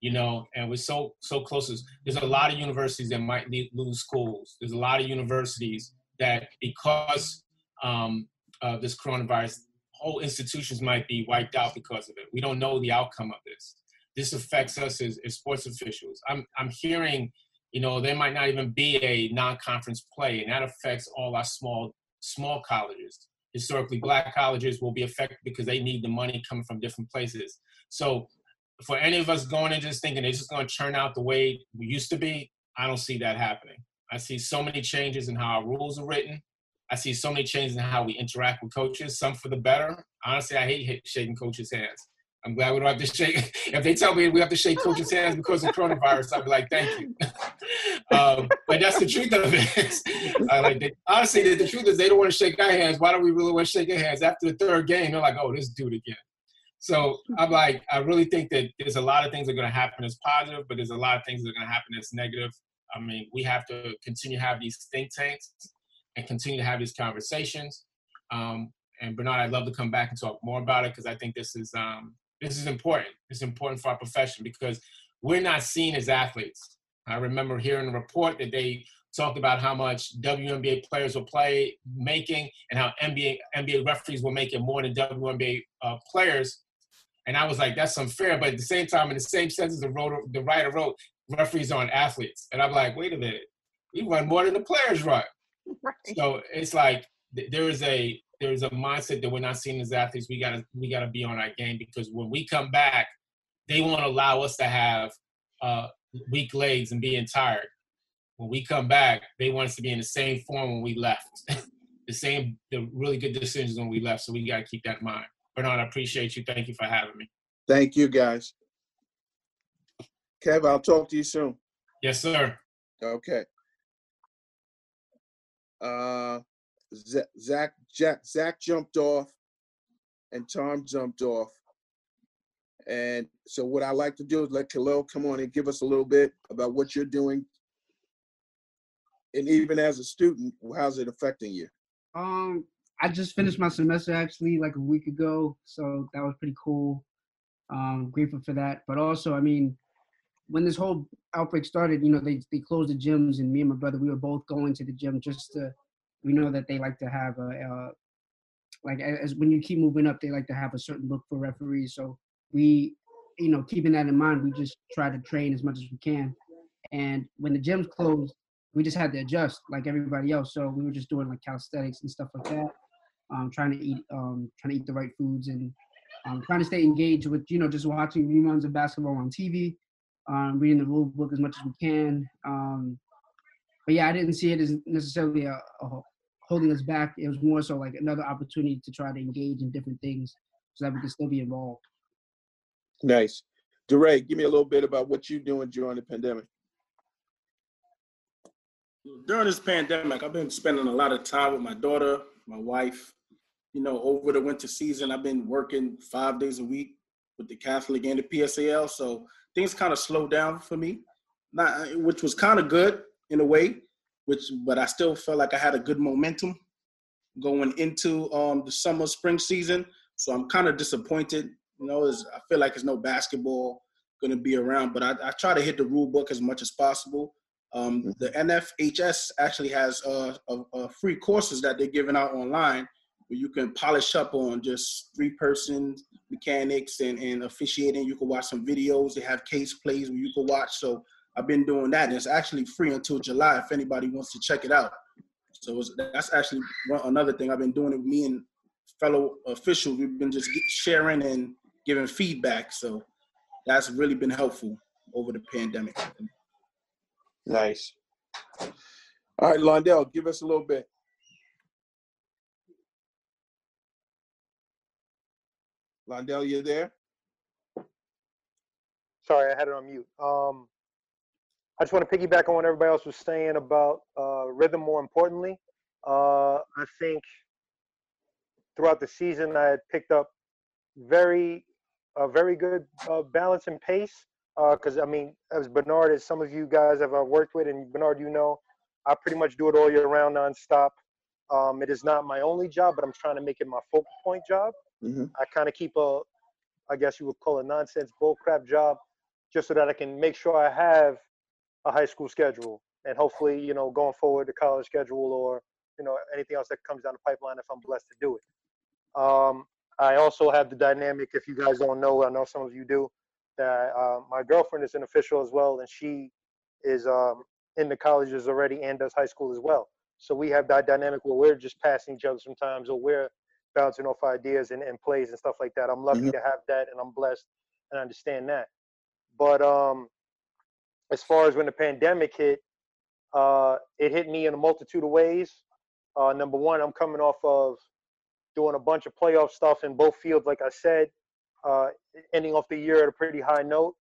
you know, and we're so so close. There's a lot of universities that might lose schools. There's a lot of universities that because um, of this coronavirus, whole institutions might be wiped out because of it. We don't know the outcome of this. This affects us as, as sports officials. I'm I'm hearing, you know, there might not even be a non-conference play, and that affects all our small small colleges. Historically, black colleges will be affected because they need the money coming from different places. So for any of us going and just thinking it's just going to turn out the way we used to be, I don't see that happening. I see so many changes in how our rules are written. I see so many changes in how we interact with coaches, some for the better. Honestly, I hate shaking coaches' hands. I'm glad we don't have to shake. If they tell me we have to shake coaches' hands because of coronavirus, I'll be like, thank you. um, but that's the truth of it. like they, honestly, the, the, truth is they don't want to shake our hands. Why don't we really want to shake their hands? After the third game, they're like, oh, this dude again. So I'm like, I really think that there's a lot of things that are going to happen as positive, but there's a lot of things that are going to happen as negative. I mean, we have to continue to have these think tanks and continue to have these conversations. Um, and Bernard, I'd love to come back and talk more about it because I think this is um, this is important. It's important for our profession because we're not seen as athletes. I remember hearing a report that they talked about how much WNBA players will play making and how NBA NBA referees were making more than WNBA uh, players. And I was like, that's unfair. But at the same time, in the same sentence, the, wrote, the writer wrote, referees aren't athletes. And I'm like, wait a minute, we run more than the players run. Right. So it's like there is a there is a mindset that we're not seen as athletes. We gotta we gotta be on our game because when we come back, they won't allow us to have uh, weak legs and being tired. When we come back, they want us to be in the same form when we left. the same the really good decisions when we left. So we gotta keep that in mind. Bernard, I appreciate you. Thank you for having me. Thank you, guys. Kev, I'll talk to you soon. Yes, sir. Okay. Uh, Zach, Jack, Zach jumped off, and Tom jumped off. And so, what I like to do is let Khalil come on and give us a little bit about what you're doing, and even as a student, how's it affecting you? Um, I just finished my semester actually like a week ago, so that was pretty cool. Um, grateful for that. But also, I mean, when this whole outbreak started, you know, they they closed the gyms, and me and my brother, we were both going to the gym just to. We know that they like to have a, a like as when you keep moving up, they like to have a certain look for referees. So we, you know, keeping that in mind, we just try to train as much as we can. And when the gyms closed, we just had to adjust like everybody else. So we were just doing like calisthenics and stuff like that um, trying to eat um, trying to eat the right foods and um, trying to stay engaged with you know just watching reruns of basketball on TV, um, reading the rule book as much as we can. Um, but yeah, I didn't see it as necessarily a, a holding us back. It was more so like another opportunity to try to engage in different things so that we can still be involved. Nice. DeRay, give me a little bit about what you're doing during the pandemic. During this pandemic, I've been spending a lot of time with my daughter, my wife. You know, over the winter season, I've been working five days a week with the Catholic and the PSAL, so things kind of slowed down for me. Not, which was kind of good in a way, which but I still felt like I had a good momentum going into um, the summer spring season. So I'm kind of disappointed. You know, I feel like there's no basketball going to be around, but I, I, try to hit the rule book as much as possible. Um, Mm-hmm. the NFHS actually has uh, uh, uh, free courses that they're giving out online where you can polish up on just three person mechanics and, and officiating. You can watch some videos. They have case plays where you can watch. So I've been doing that. And it's actually free until July if anybody wants to check it out. So it's, that's actually one, another thing I've been doing it with me and fellow officials. We've been just get, sharing and giving feedback. So that's really been helpful over the pandemic. Nice. All right, Londell, give us a little bit. Londell, you there? Sorry, I had it on mute. Um, I just want to piggyback on what everybody else was saying about uh, rhythm. More importantly, uh, I think throughout the season I had picked up very, a very good uh, balance and pace. Because I mean, as Bernard, as some of you guys have uh, worked with, and Bernard, you know, I pretty much do it all year round, nonstop. Um, it is not my only job, but I'm trying to make it my focal point job. Mm-hmm. I kind of keep a, I guess you would call it nonsense bullcrap job, just so that I can make sure I have a high school schedule and hopefully, you know, going forward, the college schedule or you know anything else that comes down the pipeline if I'm blessed to do it. Um, I also have the dynamic. If you guys don't know, I know some of you do. That uh, my girlfriend is an official as well, and she is um, in the colleges already and does high school as well. So we have that dynamic where we're just passing each other sometimes, or we're bouncing off ideas and, and plays and stuff like that. I'm lucky Mhm. to have that, and I'm blessed and understand that. But um, as far as when the pandemic hit, uh, it hit me in a multitude of ways. Uh, number one, I'm coming off of doing a bunch of playoff stuff in both fields, like I said, uh, ending off the year at a pretty high note,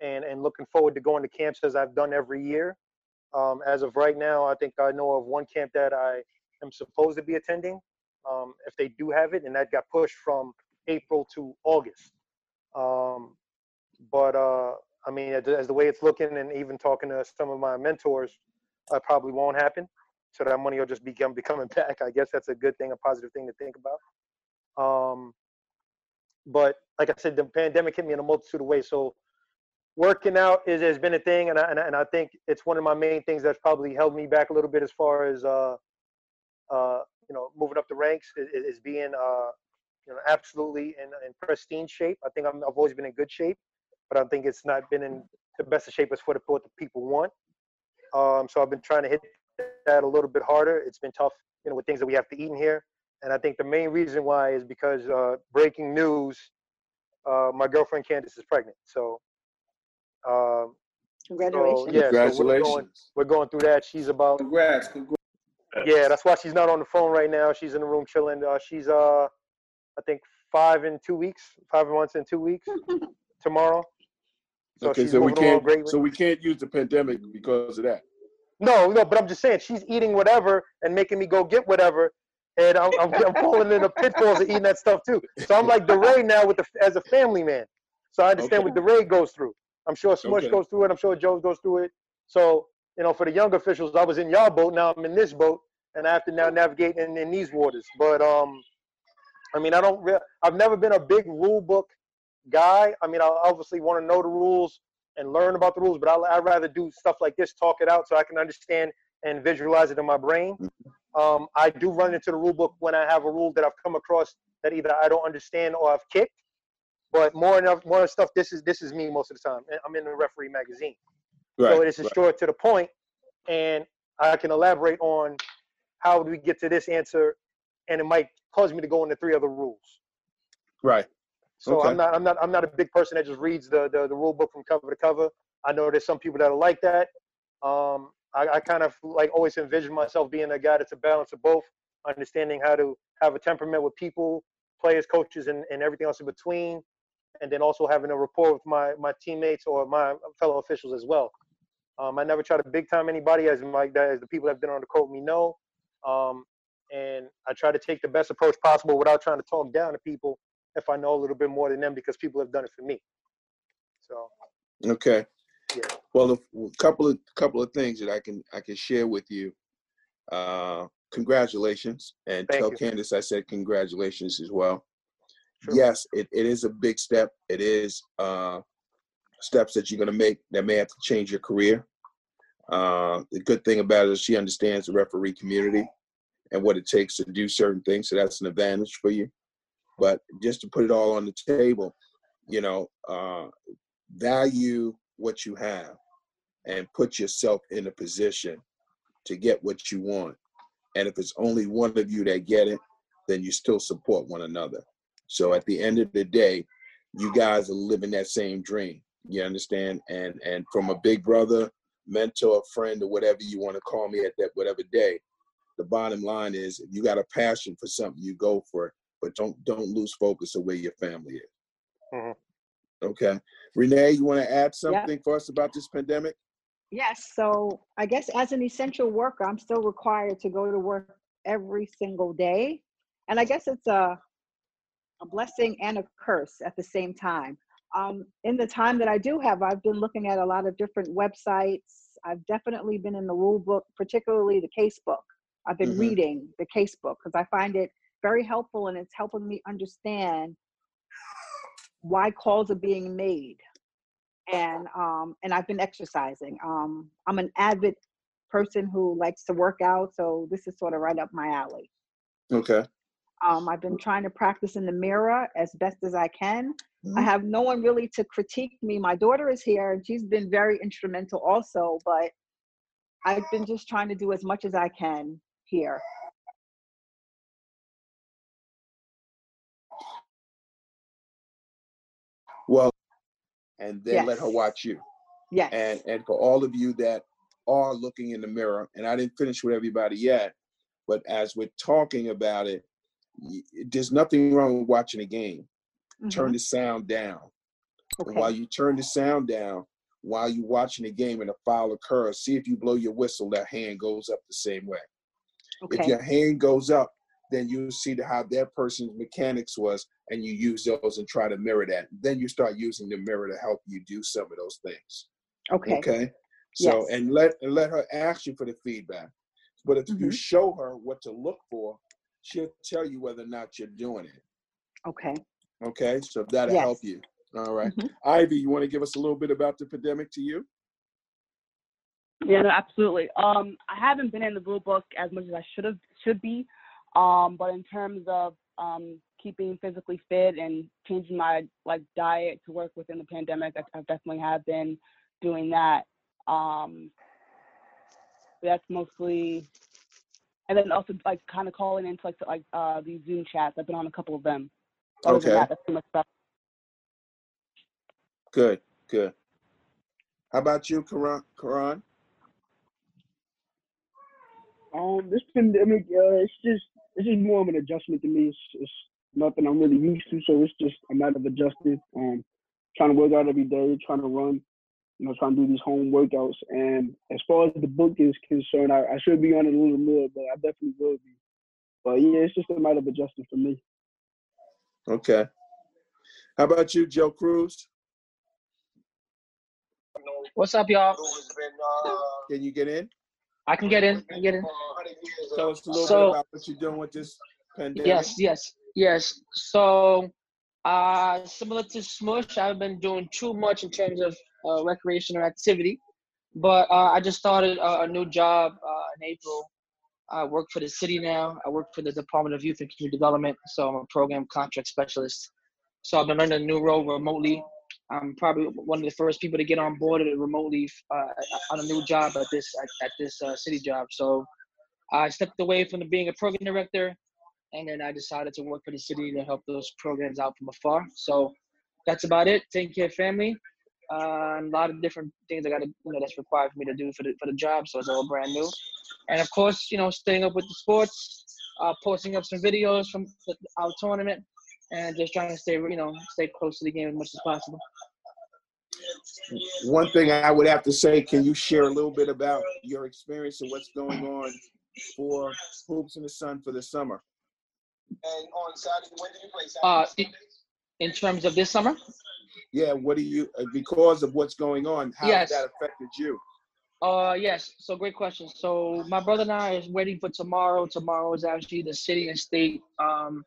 and and looking forward to going to camps as I've done every year. Um, as of right now, I think I know of one camp that I am supposed to be attending, um, if they do have it, and that got pushed from April to August. Um, but uh, I mean, as, the way it's looking, and even talking to some of my mentors, uh, probably won't happen. So that money will just become becoming back. I guess that's a good thing, a positive thing to think about. Um, but like I said, the pandemic hit me in a multitude of ways. So working out is has been a thing, and I, and I, and I think it's one of my main things that's probably held me back a little bit as far as uh, uh, you know moving up the ranks is, is being uh, you know absolutely in, in pristine shape. I think I'm, I've always been in good shape, but I think it's not been in the best of shape as for the, what the people want. Um, so I've been trying to hit that a little bit harder. It's been tough, you know, with things that we have to eat in here. And I think the main reason why is because uh, breaking news, uh, my girlfriend Candace is pregnant. So, um, so Congratulations. yeah, so we're going, Congratulations. we're going through that. She's about Congrats. Congrats. yeah, that's why she's not on the phone right now. She's in the room chilling. Uh, she's uh, I think five in two weeks, five months in two weeks tomorrow. So Okay, so we can't so we can't use the pandemic because of that. No, no, but I'm just saying she's eating whatever and making me go get whatever, and I'm I'm, I'm falling into pitfalls of eating that stuff too. So I'm like DeRay now with the as a family man. So I understand Okay. what DeRay goes through. I'm sure Smush Okay. goes through it. I'm sure Joe goes through it. So you know, for the young officials, I was in y'all boat. Now I'm in this boat, and I have to now navigate in, in these waters. But um, I mean, I don't. Re- I've never been a big rule book guy. I mean, I obviously want to know the rules and learn about the rules, but I, I'd rather do stuff like this, talk it out, so I can understand and visualize it in my brain. Um, I do run into the rule book when I have a rule that I've come across that either I don't understand or I've kicked. But more enough, more stuff. This is this is me most of the time. I'm in the referee magazine, so Right, it's right. short to the point, and I can elaborate on how do we get to this answer, and it might cause me to go into three other rules. Right. So Okay. I'm not I'm not I'm not a big person that just reads the, the the rule book from cover to cover. I know there's some people that are like that. Um, I, I kind of like always envision myself being a guy that's a balance of both, understanding how to have a temperament with people, players, coaches, and, and everything else in between, and then also having a rapport with my my teammates or my fellow officials as well. Um, I never try to big time anybody, as like that, as the people that have been on the court me know. Um, and I try to take the best approach possible without trying to talk down to people if I know a little bit more than them because people have done it for me. So Okay. Yeah. Well, a couple of couple of things that I can I can share with you. Uh, congratulations, and Thank tell you. Candace I said congratulations as well. Yes, it, it is a big step. It is uh, steps that you're going to make that may have to change your career. Uh, the good thing about it is she understands the referee community and what it takes to do certain things, so that's an advantage for you. But just to put it all on the table, you know, uh, value what you have and put yourself in a position to get what you want. And if it's only one of you that get it, then you still support one another. So at the end of the day, you guys are living that same dream. You understand? And and from a big brother, mentor, friend, or whatever you want to call me at that whatever day, the bottom line is if you got a passion for something, you go for it. But don't don't lose focus of where your family is. Mhm. Okay. Renee, you want to add something for us about this pandemic? Yes, so I guess as an essential worker, I'm still required to go to work every single day. And I guess it's a, a blessing and a curse at the same time. Um, in the time that I do have, I've been looking at a lot of different websites. I've definitely been in the rule book, particularly the case book. I've been Mhm. reading the case book because I find it very helpful and it's helping me understand why calls are being made and um and I've been exercising. Um I'm an avid person who likes to work out, so this is sort of right up my alley. Okay. Um I've been trying to practice in the mirror as best as I can. I Mhm. have no one really to critique me. My daughter is here and she's been very instrumental also, but I've been just trying to do as much as I can here. And then let her watch you. Yes. And and for all of you that are looking in the mirror, and I didn't finish with everybody yet, but as we're talking about it, there's nothing wrong with watching a game. Turn Mhm. the sound down. Okay. while you turn the sound down, while you're watching the game and a foul occurs, see if you blow your whistle, that hand goes up the same way. Okay. If your hand goes up, then you see the, how that person's mechanics was, and you use those and try to mirror that. Then you start using the mirror to help you do some of those things. Okay. Okay. So Yes. and let and let her ask you for the feedback. But if you Mhm. show her what to look for, she'll tell you whether or not you're doing it. Okay. Okay. So that'll Yes. help you. All right. Mhm. Ivy, you want to give us a little bit about the pandemic to you? Yeah, no, absolutely. Um, I haven't been in the rule book as much as I should have should be. Um, but in terms of um, keeping physically fit and changing my like diet to work within the pandemic, I, I definitely have been doing that. Um, that's mostly, and then also like kind of calling into like like uh, these Zoom chats. I've been on a couple of them. Other Okay. that, that's pretty much stuff. Good. Good. How about you, Karan? Karan? Um, this pandemic, uh, it's just it's just more of an adjustment to me. It's, it's nothing I'm really used to, so it's just a matter of adjusting. Um, trying to work out every day, trying to run, you know, trying to do these home workouts. And as far as the book is concerned, I, I should be on it a little more, but I definitely will be. But yeah, it's just a matter of adjusting for me. Okay. How about you, Joe Cruz? What's up, y'all? Can you get in? I can get in. I can get in. Tell us a little So- bit about what you're doing with this pandemic. Yes, yes, yes. So, uh, similar to Smush, I haven't been doing too much in terms of uh, recreational activity, but uh, I just started a, a new job uh, in April. I work for the city now. I work for the Department of Youth and Community Development, so I'm a program contract specialist. So I've been learning a new role remotely. I'm probably one of the first people to get on board remotely uh, on a new job at this at, at this uh, city job. So I stepped away from being a program director, and then I decided to work for the city to help those programs out from afar. So that's about it. Taking care of family, uh, and a lot of different things I got to you know that's required for me to do for the for the job. So it's all brand new, and of course you know staying up with the sports, uh, posting up some videos from our tournament, and just trying to stay you know stay close to the game as much as possible. one thing I would have to say, can you share a little bit about your experience and what's going on for Hoops in the Sun for the summer? And on Saturday, when did you play Uh, in terms of this summer, Yeah, what do you, uh, because of what's going on, how Yes. that affected you? Uh, yes. So great question. So my brother and I is waiting for tomorrow. Tomorrow is actually the city and state um,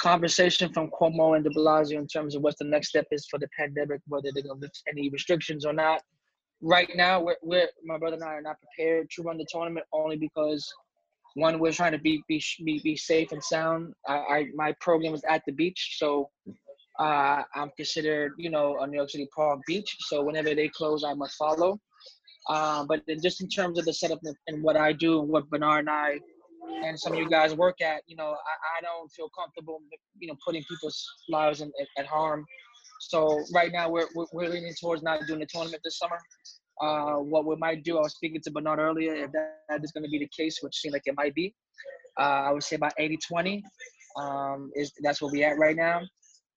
conversation from Cuomo and De Blasio in terms of what the next step is for the pandemic, whether they're going to lift any restrictions or not. Right now, we're, we're my brother and I are not prepared to run the tournament only because one, we're trying to be be be, be safe and sound. I, I my program is at the beach, so uh, I'm considered you know a New York City Palm beach. So whenever they close, I must follow. Um, but then just in terms of the setup and what I do and what Bernard and I and some of you guys work at, you know, I, I don't feel comfortable, you know, putting people's lives in, at, at harm. So right now we're, we're, we're leaning towards not doing the tournament this summer. Uh, what we might do, I was speaking to Bernard earlier, if that, that is going to be the case, which seems like it might be, uh, I would say about 80 20 um, is that's where we're at right now.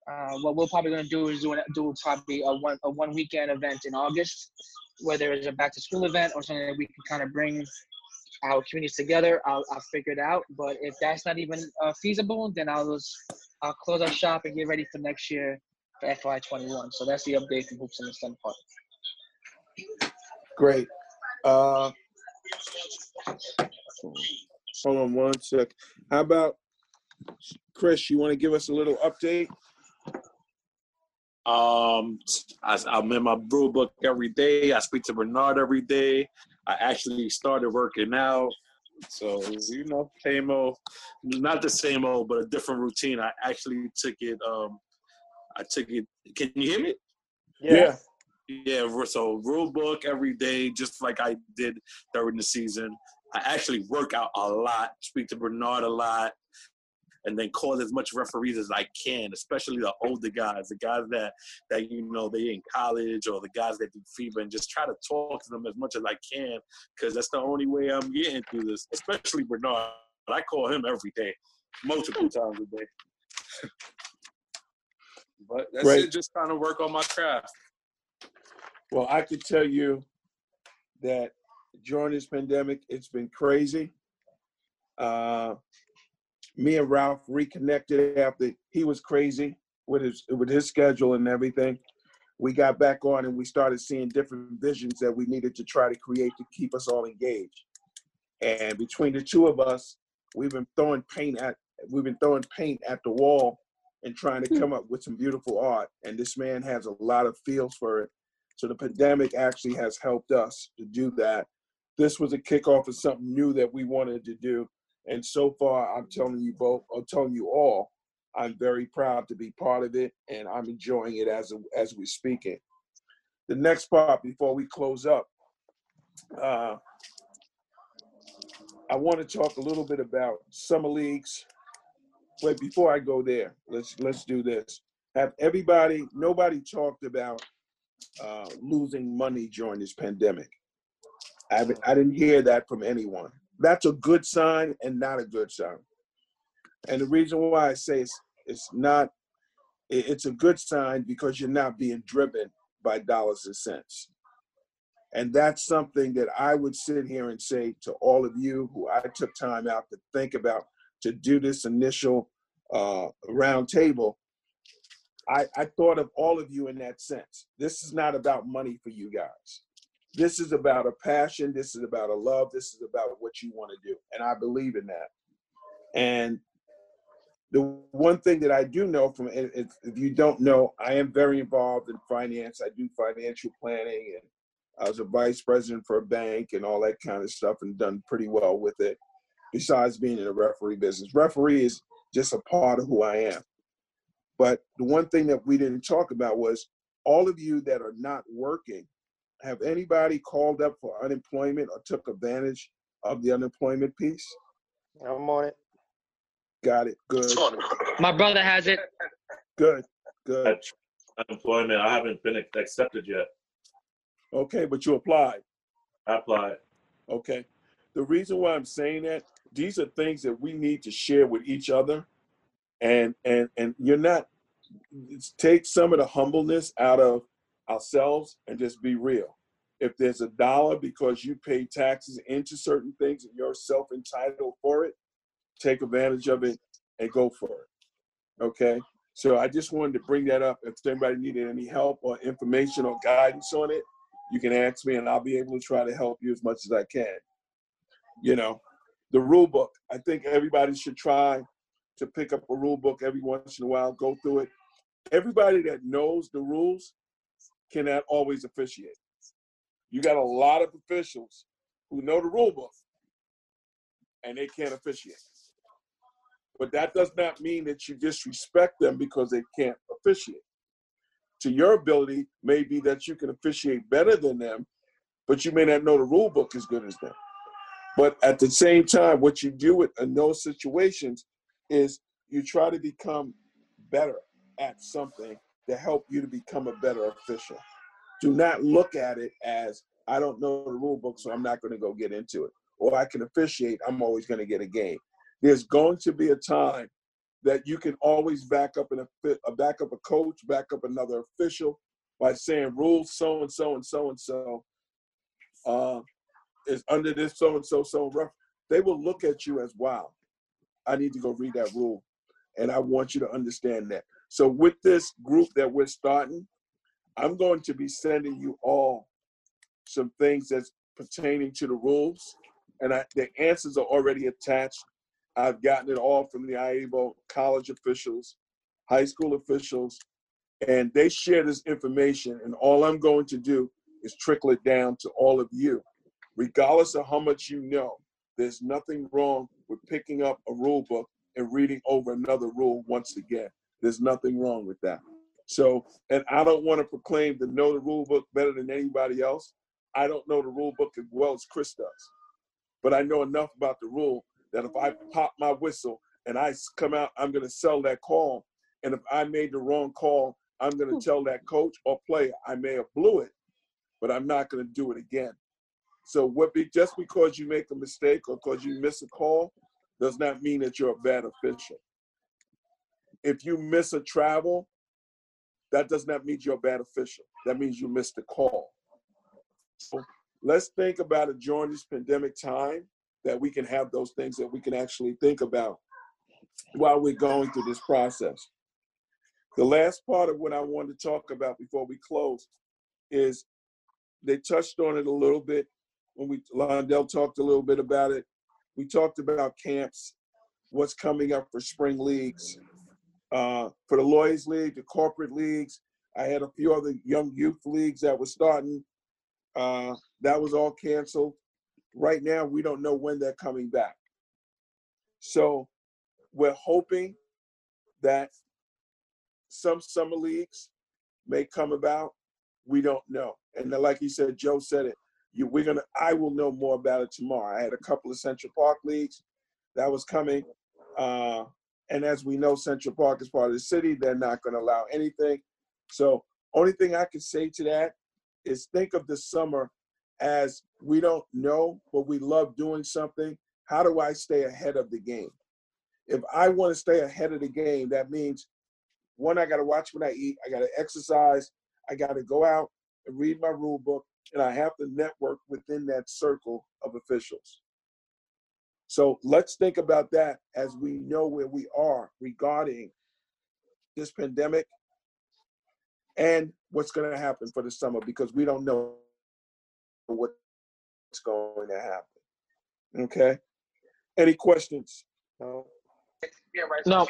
Uh, what we're probably going to do is do, do probably a one, a one weekend event in August, whether it's a back to school event or something that we can kind of bring our communities together. I'll, I'll figure it out. But if that's not even uh, feasible, then I'll just I'll close our shop and get ready for next year for FY21. So that's the update from Hoops in the Sun part. Great. Uh, hold on one sec. How about Chris? You want to give us a little update? Um, I, I'm in my brew book every day. I speak to Bernard every day. I actually started working out. So, you know, same old, not the same old, but a different routine. I actually took it, um, I took it, can you hear me? Yeah. Yeah, so rule book every day, just like I did during the season. I actually work out a lot, speak to Bernard a lot, and then call as much referees as I can, especially the older guys, the guys that that you know they in college or the guys that do FIBA, and just try to talk to them as much as I can, because that's the only way I'm getting through this. Especially Bernard, I call him every day, multiple times a day. but that's Great. it. Just trying to work on my craft. Well, I could tell you that during this pandemic, it's been crazy. Uh, me and Ralph reconnected after he was crazy with his with his schedule and everything. We got back on and we started seeing different visions that we needed to try to create to keep us all engaged. And between the two of us, we've been throwing paint at we've been throwing paint at the wall and trying to hmm. come up with some beautiful art. And this man has a lot of feels for it. So the pandemic actually has helped us to do that. This was a kickoff of something new that we wanted to do. And so far, I'm telling you both, I'm telling you all, I'm very proud to be part of it, and I'm enjoying it as as we're speaking. The next part before we close up, uh, I want to talk a little bit about summer leagues. But before I go there, let's let's do this. Have everybody? Nobody talked about uh, losing money during this pandemic. I, I didn't hear that from anyone. That's a good sign and not a good sign. And the reason why I say it's, it's not, it's a good sign because you're not being driven by dollars and cents. And that's something that I would sit here and say to all of you who I took time out to think about to do this initial uh, round table. I, I thought of all of you in that sense. This is not about money for you guys. This is about a passion. This is about a love. This is about what you want to do. And I believe in that. And the one thing that I do know from, if, if you don't know, I am very involved in finance. I do financial planning and I was a vice president for a bank and all that kind of stuff and done pretty well with it, besides being in the referee business. Referee is just a part of who I am. But the one thing that we didn't talk about was all of you that are not working, have anybody called up for unemployment or took advantage of the unemployment piece? I'm on it. Got it. Good. My brother has it. Good. Good. Unemployment, I haven't been accepted yet. Okay, but you applied. I applied. Okay. The reason why I'm saying that, these are things that we need to share with each other. And and and you're not take some of the humbleness out of ourselves and just be real. If there's a dollar because you pay taxes into certain things and you're self entitled for it, take advantage of it and go for it. Okay. So I just wanted to bring that up. If anybody needed any help or information or guidance on it, you can ask me and I'll be able to try to help you as much as I can. You know, the rule book. I think everybody should try to pick up a rule book every once in a while, go through it. Everybody that knows the rules cannot always officiate. You got a lot of officials who know the rule book and they can't officiate. But that does not mean that you disrespect them because they can't officiate. To your ability may be that you can officiate better than them, but you may not know the rule book as good as them. But at the same time, what you do in those situations is you try to become better at something to help you to become a better official. Do not look at it as I don't know the rule book, so I'm not going to go get into it. Or I can officiate, I'm always going to get a game. There's going to be a time that you can always back up and a back up a coach, back up another official by saying rules so and so and so and so uh, is under this so and so so rough. They will look at you as wow. I need to go read that rule, and I want you to understand that. So with this group that we're starting, I'm going to be sending you all some things that's pertaining to the rules, and I, the answers are already attached I've gotten it all from the IAABO college officials, high school officials, and they share this information. And all I'm going to do is trickle it down to all of you. Regardless of how much you know, there's nothing wrong with picking up a rule book and reading over another rule once again. There's nothing wrong with that. So, and I don't want to proclaim to know the rule book better than anybody else. I don't know the rule book as well as Chris does, but I know enough about the rule that if I pop my whistle and I come out, I'm going to sell that call. And if I made the wrong call, I'm going to hmm. tell that coach or player I may have blew it, but I'm not going to do it again. So what be just because you make a mistake or because you miss a call does not mean that you're a bad official. If you miss a travel, that does not mean you're a bad official. That means you missed a call. So let's think about it during this pandemic time that we can have those things that we can actually think about while we're going through this process. The last part of what I wanted to talk about before we close is they touched on it a little bit when we Londell talked a little bit about it. We talked about camps, what's coming up for spring leagues. Uh, for the Lawyers League, the corporate leagues, I had a few other young youth leagues that were starting. Uh, that was all canceled. Right now, we don't know when they're coming back. So we're hoping that some summer leagues may come about. We don't know. And like you said, Joe said it. You, we're gonna. I will know more about it tomorrow. I had a couple of Central Park leagues that was coming, uh, and as we know, Central Park is part of the city. They're not going to allow anything. So, only thing I can say to that is think of the summer as we don't know, but we love doing something. How do I stay ahead of the game? If I want to stay ahead of the game, that means one, I got to watch what I eat, I got to exercise, I got to go out and read my rule book, and I have to network within that circle of officials. So let's think about that as we know where we are regarding this pandemic and what's going to happen for the summer because we don't know what's going to happen. Okay. Any questions? No. No.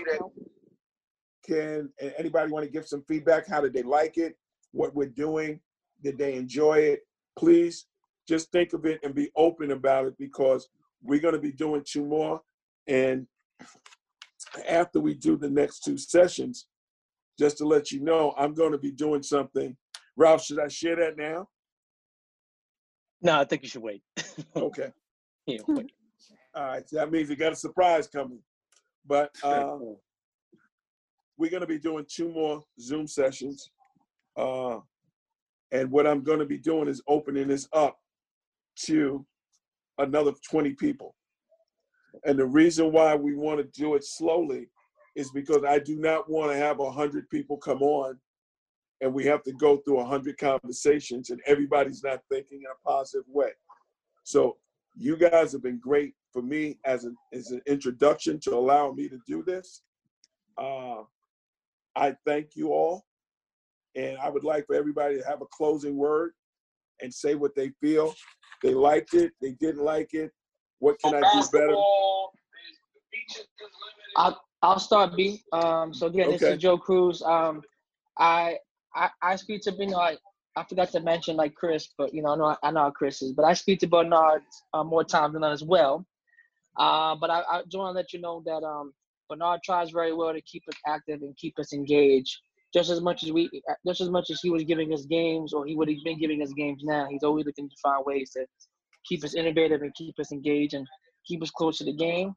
Can anybody want to give some feedback? How did they like it? What we're doing? Did they enjoy it? Please just think of it and be open about it because we're going to be doing two more. And after we do the next two sessions, just to let you know, I'm going to be doing something. Ralph, should I share that now? No, I think you should wait. Okay. Yeah, wait. All right. So that means we got a surprise coming. But uh, we're going to be doing two more Zoom sessions. Uh, and what I'm going to be doing is opening this up to another 20 people. And the reason why we want to do it slowly is because I do not want to have 100 people come on and we have to go through hundred conversations, and everybody's not thinking in a positive way. So you guys have been great for me as an as an introduction to allow me to do this. Uh, I thank you all, and I would like for everybody to have a closing word and say what they feel. They liked it, they didn't like it. What can I do better? I'll I'll start B. Um, so again, this is Joe Cruz. Um, I I I speak to Bernard. I forgot to mention like Chris, but you know I know I know how Chris is, but I speak to Bernard uh, more times than that as well. Uh, but I, I just want to let you know that um, Bernard tries very well to keep us active and keep us engaged. Just as much as we, just as much as he was giving us games, or he would have been giving us games now, he's always looking to find ways to keep us innovative and keep us engaged and keep us close to the game.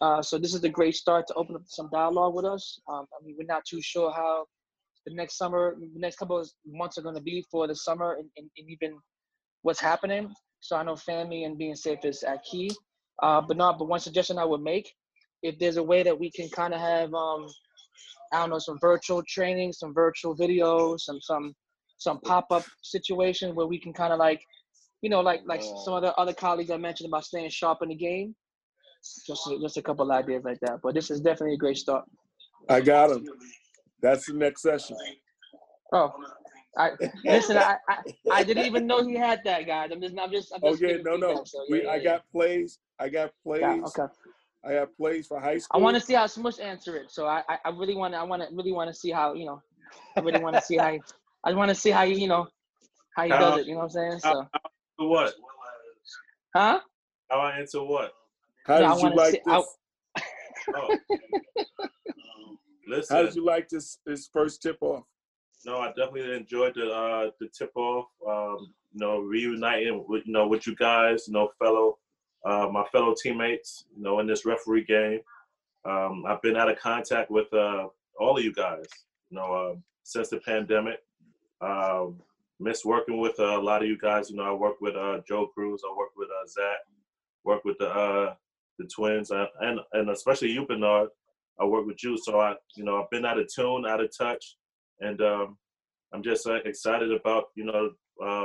Uh, so this is a great start to open up some dialogue with us. Um, I mean, we're not too sure how the next summer, the next couple of months are going to be for the summer and, and, and even what's happening. So I know family and being safe is at key. Uh, but not, but one suggestion I would make, if there's a way that we can kind of have, um, I don't know, some virtual training, some virtual videos, some some some pop up situation where we can kind of like, you know, like like some of the other colleagues I mentioned about staying sharp in the game. Just just a couple ideas like that. But this is definitely a great start. I got him. That's the next session. Oh, I listen. I, I I didn't even know he had that, guys. I'm just I'm just I'm Oh just yeah, no, no. feedback, so We, yeah, I yeah, got plays. I got plays. yeah. Yeah, okay. I have plays for high school. I want to see how Smush answer it. So I I, I really want to I want to really want to see how you know. I really want to see how. He, I want to see how he you know how he How- does it. You know what I'm saying? So how- what? huh? How I answer what? How Yeah, did you like see- I- this? Oh. Listen. How did you like this this first tip off? No, I definitely enjoyed the uh, the tip off. Um, you know, reuniting with you know with you guys, you know, fellow uh, my fellow teammates, you know, in this referee game. Um, I've been out of contact with uh, all of you guys, you know, uh, since the pandemic. Um, working with uh, a lot of you guys. You know, I work with uh, Joe Cruz. I work with uh, Zach. Work with the uh, the twins, and and especially you, Bernard. I work with you, so I, you know, I've been out of tune, out of touch, and um, I'm just excited about you know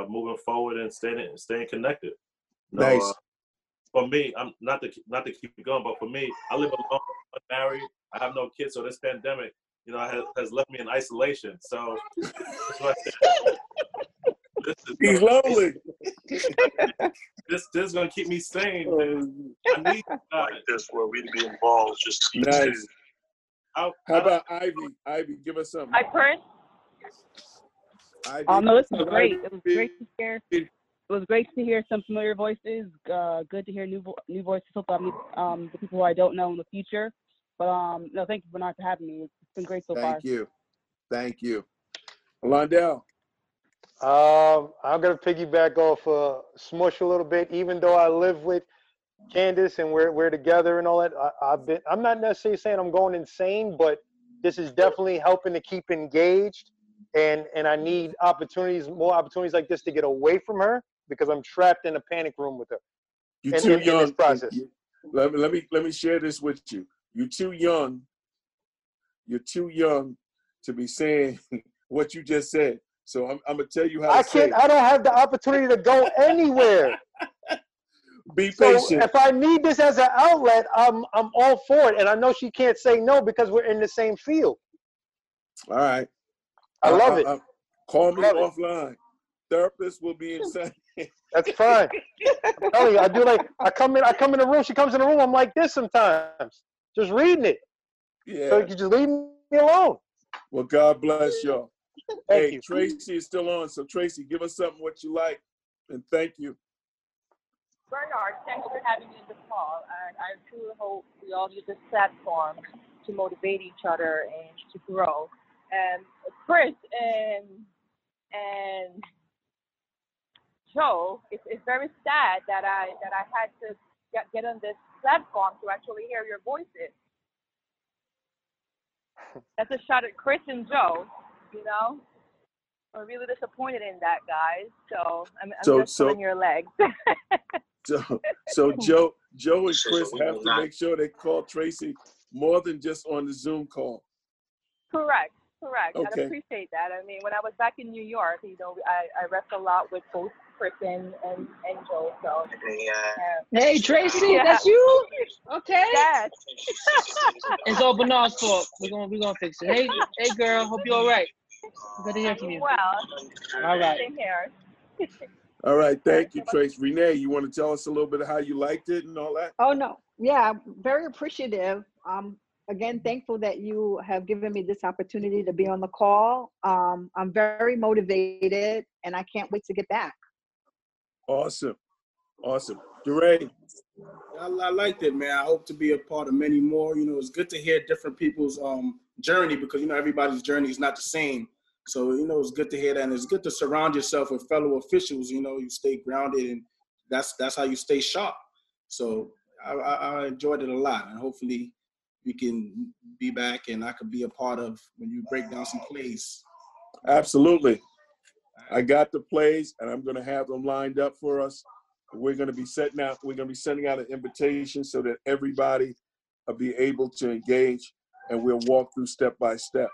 moving forward and staying staying connected. You know, Nice. For me, I'm not to not to keep it going, but for me, I live alone, unmarried. I have no kids, so this pandemic, you know, has, has left me in isolation. So that's what I said. This is He's lonely. This this is gonna keep me sane. I need like this where we'd be involved just Nice. How, How about Ivy? Ivy, give us some. Hi, Chris. Ivy. Um, no, this was Ivy. great. It was great to hear. It was great to hear some familiar voices. Uh, good to hear new vo- new voices. Hope I meet um, the people who I don't know in the future. But um, no, thank you, Bernard, for having me. It's been great so far. Thank you. Thank you. Londell. Um, I'm gonna piggyback off uh, Smush a little bit. Even though I live with Candace and we're we're together and all that, I, I've been. I'm not necessarily saying I'm going insane, but this is definitely helping to keep engaged. And and I need opportunities, more opportunities like this to get away from her because I'm trapped in a panic room with her. You're in, too in- in young. this process. Let me let me let me share this with you. You're too young. You're too young to be saying what you just said. So I'm, I'm gonna tell you how I say can't. it. I don't have the opportunity to go anywhere. Be So patient. if I need this as an outlet, I'm I'm all for it. And I know she can't say no because we're in the same field. All right. I love it. call me Love it. offline. Therapist will be inside. That's fine. I'm telling you, I do like I come in. I come in the room. She comes in the room. I'm like this sometimes, just reading it. Yeah. So you just leave me alone. Well, God bless y'all. Thank hey, you. Tracy is still on. So Tracy, give us something what you like, and thank you. Bernard, thanks for having me in the call. And I truly hope we all use this platform to motivate each other and to grow. And Chris and and Joe, it's, it's very sad that I that I had to get, get on this platform to actually hear your voices. That's a shot at Chris and Joe, you know. I'm really disappointed in that, guys. So I'm, I'm So- just so- pulling your legs. So, so Joe, Joe and Chris have to make sure they call Tracy more than just on the Zoom call. Correct. correct. Okay. I appreciate that. I mean, when I was back in New York, you know, I, I rest a lot with both Chris and, and, and Joe. So, uh, Hey, Tracy, Yeah. that's you? Okay. Yes. It's all Bernard's fault. We're gonna we're gonna fix it. Hey, hey, girl. Hope you're all right. Good to hear from you. Well, All right. same here. All right, thank you, Trace. Renee, you want to tell us a little bit of how you liked it and all that? Oh no, yeah, very appreciative. Um, again, thankful that you have given me this opportunity to be on the call. Um, I'm very motivated, and I can't wait to get back. Awesome, awesome. DeRay, I, I liked it, man. I hope to be a part of many more. You know, it's good to hear different people's um journey because you know everybody's journey is not the same. So you know, it's good to hear that, and it's good to surround yourself with fellow officials. You know, you stay grounded, and that's that's how you stay sharp. So I, I, I enjoyed it a lot, and hopefully we can be back, and I could be a part of when you break down some plays. absolutely. I got the plays, and I'm going to have them lined up for us. We're going to be setting out. We're going to be sending out an invitation so that everybody will be able to engage, and we'll walk through step by step.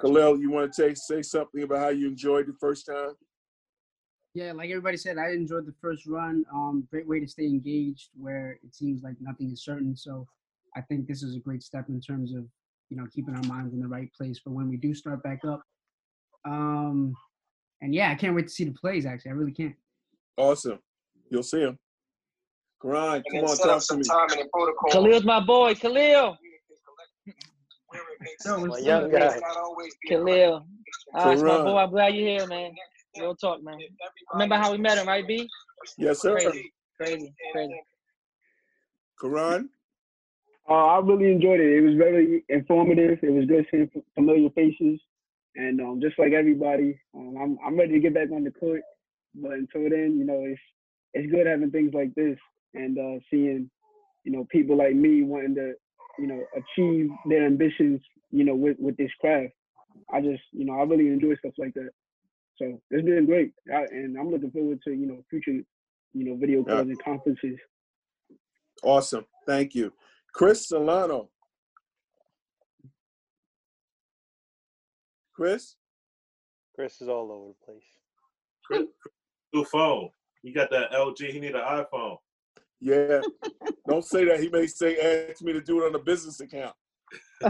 Khalil, you want to take, say something about how you enjoyed the first time? Yeah, like everybody said, I enjoyed the first run. Um, great way to stay engaged where it seems like nothing is certain. So I think this is a great step in terms of, you know, keeping our minds in the right place for when we do start back up. Um, and yeah, I can't wait to see the plays. Actually, I really can't. Awesome. You'll see him. Karan, come on, talk to me. Khalil's my boy. Khalil. My young guy. Khalil. Ah, it's my boy. I'm glad you're here, man. Real talk, man. Remember how we met him, right, B? Yes, sir. Crazy, crazy, crazy. Karan? Uh, I really enjoyed it. It was very informative. It was good seeing familiar faces, and um, just like everybody, um, I'm I'm ready to get back on the court. But until then, you know, it's it's good having things like this and uh, seeing, you know, people like me wanting to, you know, achieve their ambitions, you know, with with this craft. I just, you know, I really enjoy stuff like that. So it's been great, I, and I'm looking forward to, you know, future, you know, video Yeah. calls and conferences. Awesome. Thank you. Chris Solano. Chris? Chris is all over the place. Chris, new phone. He got that LG. He need an iPhone. Yeah. Don't say that. He may say, ask me to do it on a business account.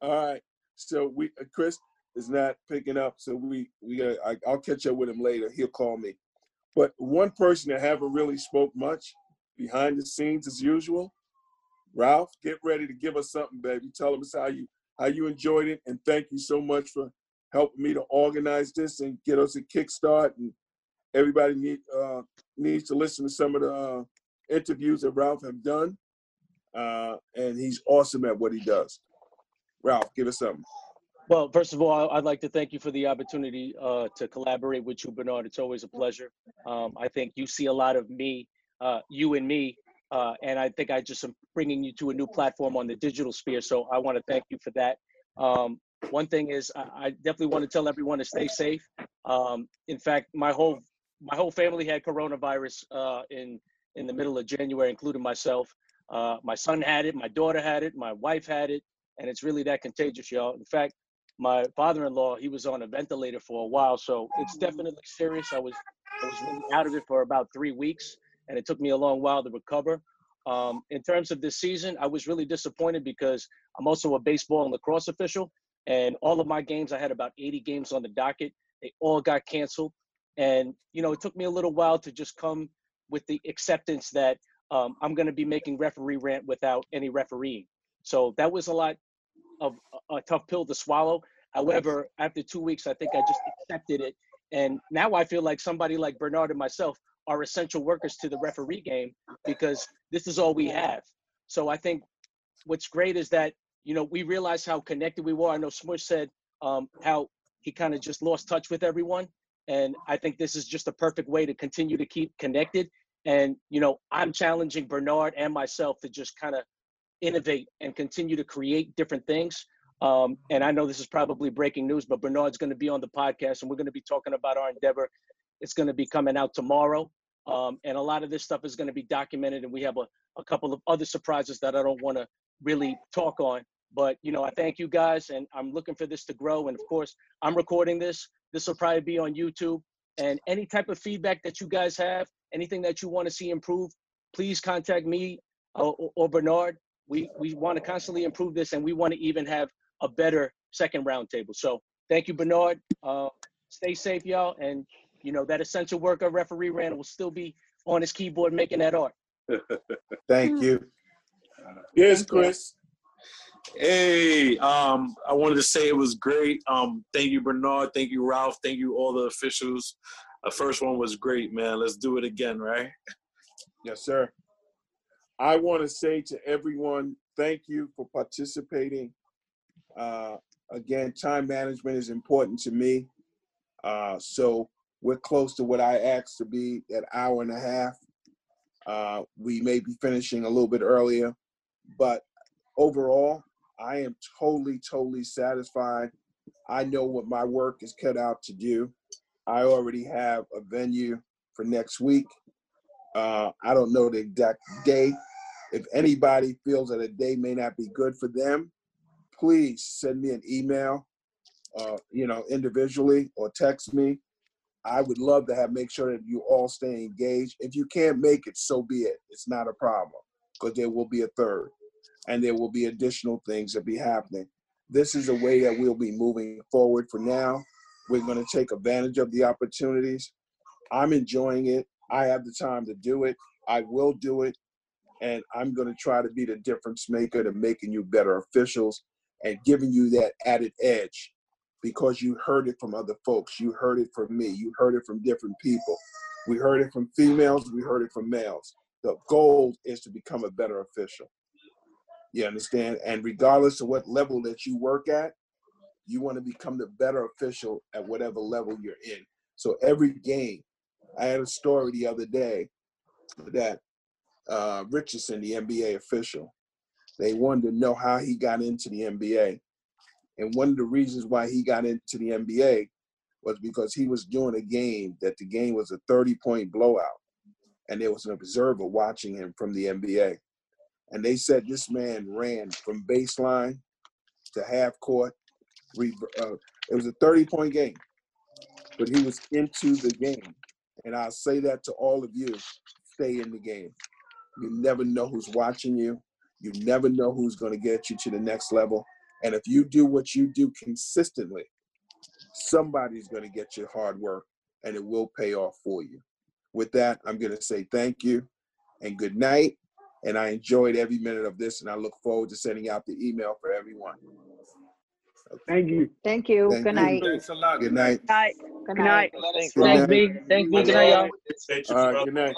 All right. So we, uh, Chris is not picking up. So we, we, got I, I'll catch up with him later. He'll call me. But one person that haven't really spoke much behind the scenes as usual, Ralph, get ready to give us something, baby. Tell him us how you, how you enjoyed it. And thank you so much for helping me to organize this and get us a kickstart. And everybody need, uh, needs to listen to some of the uh, interviews that Ralph have done. Uh, and he's awesome at what he does. Ralph, give us something. Well, first of all, I'd like to thank you for the opportunity uh, to collaborate with you, Bernard. It's always a pleasure. Um, I think you see a lot of me, uh, you and me, uh, and I think I just am bringing you to a new platform on the digital sphere. So I want to thank you for that. Um, one thing is, I, I definitely want to tell everyone to stay safe. Um, in fact, my whole my whole family had coronavirus uh, in in the middle of January, including myself. Uh, my son had it, my daughter had it, my wife had it, and it's really that contagious, y'all. In fact, my father-in-law he was on a ventilator for a while, so it's definitely serious. I was I was really out of it for about three weeks, and it took me a long while to recover. Um, in terms of this season, I was really disappointed because I'm also a baseball and lacrosse official, and all of my games, I had about 80 games on the docket. They all got canceled, and you know it took me a little while to just come with the acceptance that um, I'm going to be making referee rant without any refereeing. So that was a lot of a, a tough pill to swallow. However, after two weeks, I think I just accepted it, and now I feel like somebody like Bernard and myself are essential workers to the referee game because this is all we have. So I think what's great is that you know we realize how connected we were. I know Smush said um, how he kind of just lost touch with everyone, and I think this is just a perfect way to continue to keep connected. And you know, I'm challenging Bernard and myself to just kind of innovate and continue to create different things. Um, and I know this is probably breaking news, but Bernard's going to be on the podcast, and we're going to be talking about our endeavor. It's going to be coming out tomorrow, um, and a lot of this stuff is going to be documented. And we have a, a couple of other surprises that I don't want to really talk on, But you know, I thank you guys, and I'm looking for this to grow. And of course, I'm recording this. This will probably be on YouTube. And any type of feedback that you guys have, anything that you want to see improve, please contact me or, or Bernard. We we want to constantly improve this, and we want to even have a better second roundtable. So thank you, Bernard. Uh, stay safe, y'all, and you know that essential worker referee Randall will still be on his keyboard making that art. Thank you. Yes, Chris. Hey, um, I wanted to say it was great. Um, thank you, Bernard. Thank you, Ralph. Thank you, all the officials. The first one was great, man. Let's do it again, right? Yes, sir. I want to say to everyone, thank you for participating. Uh, again, time management is important to me. Uh, so we're close to what I asked to be that hour and a half. Uh, we may be finishing a little bit earlier, but overall, I am totally, totally satisfied. I know what my work is cut out to do. I already have a venue for next week. Uh, I don't know the exact day. If anybody feels that a day may not be good for them, please send me an email, uh, you know, individually or text me. I would love to have make sure that you all stay engaged. If you can't make it, so be it. It's not a problem because there will be a third and there will be additional things that be happening. This is a way that we'll be moving forward for now. We're going to take advantage of the opportunities. I'm enjoying it. I have the time to do it. I will do it. And I'm going to try to be the difference maker to making you better officials and giving you that added edge because you heard it from other folks. You heard it from me. You heard it from different people. We heard it from females. We heard it from males. The goal is to become a better official. You understand? And regardless of what level that you work at, you want to become the better official at whatever level you're in. So every game, I had a story the other day that uh, Richardson, the NBA official, they wanted to know how he got into the NBA. And one of the reasons why he got into the NBA was because he was doing a game that the game was a 30 point blowout. And there was an observer watching him from the NBA. And they said this man ran from baseline to half court. Uh, it was a 30 point game, but he was into the game. And I'll say that to all of you stay in the game. You never know who's watching you, you never know who's going to get you to the next level. And if you do what you do consistently, somebody's going to get your hard work and it will pay off for you. With that, I'm going to say thank you and good night. And I enjoyed every minute of this, and I look forward to sending out the email for everyone. Thank you. Thank you. Thank Good you. night. Thanks a lot. Good night. Night. Good night. Thanks, Good thanks, night. B. Thanks, B. Good night, y'all. All right, good night.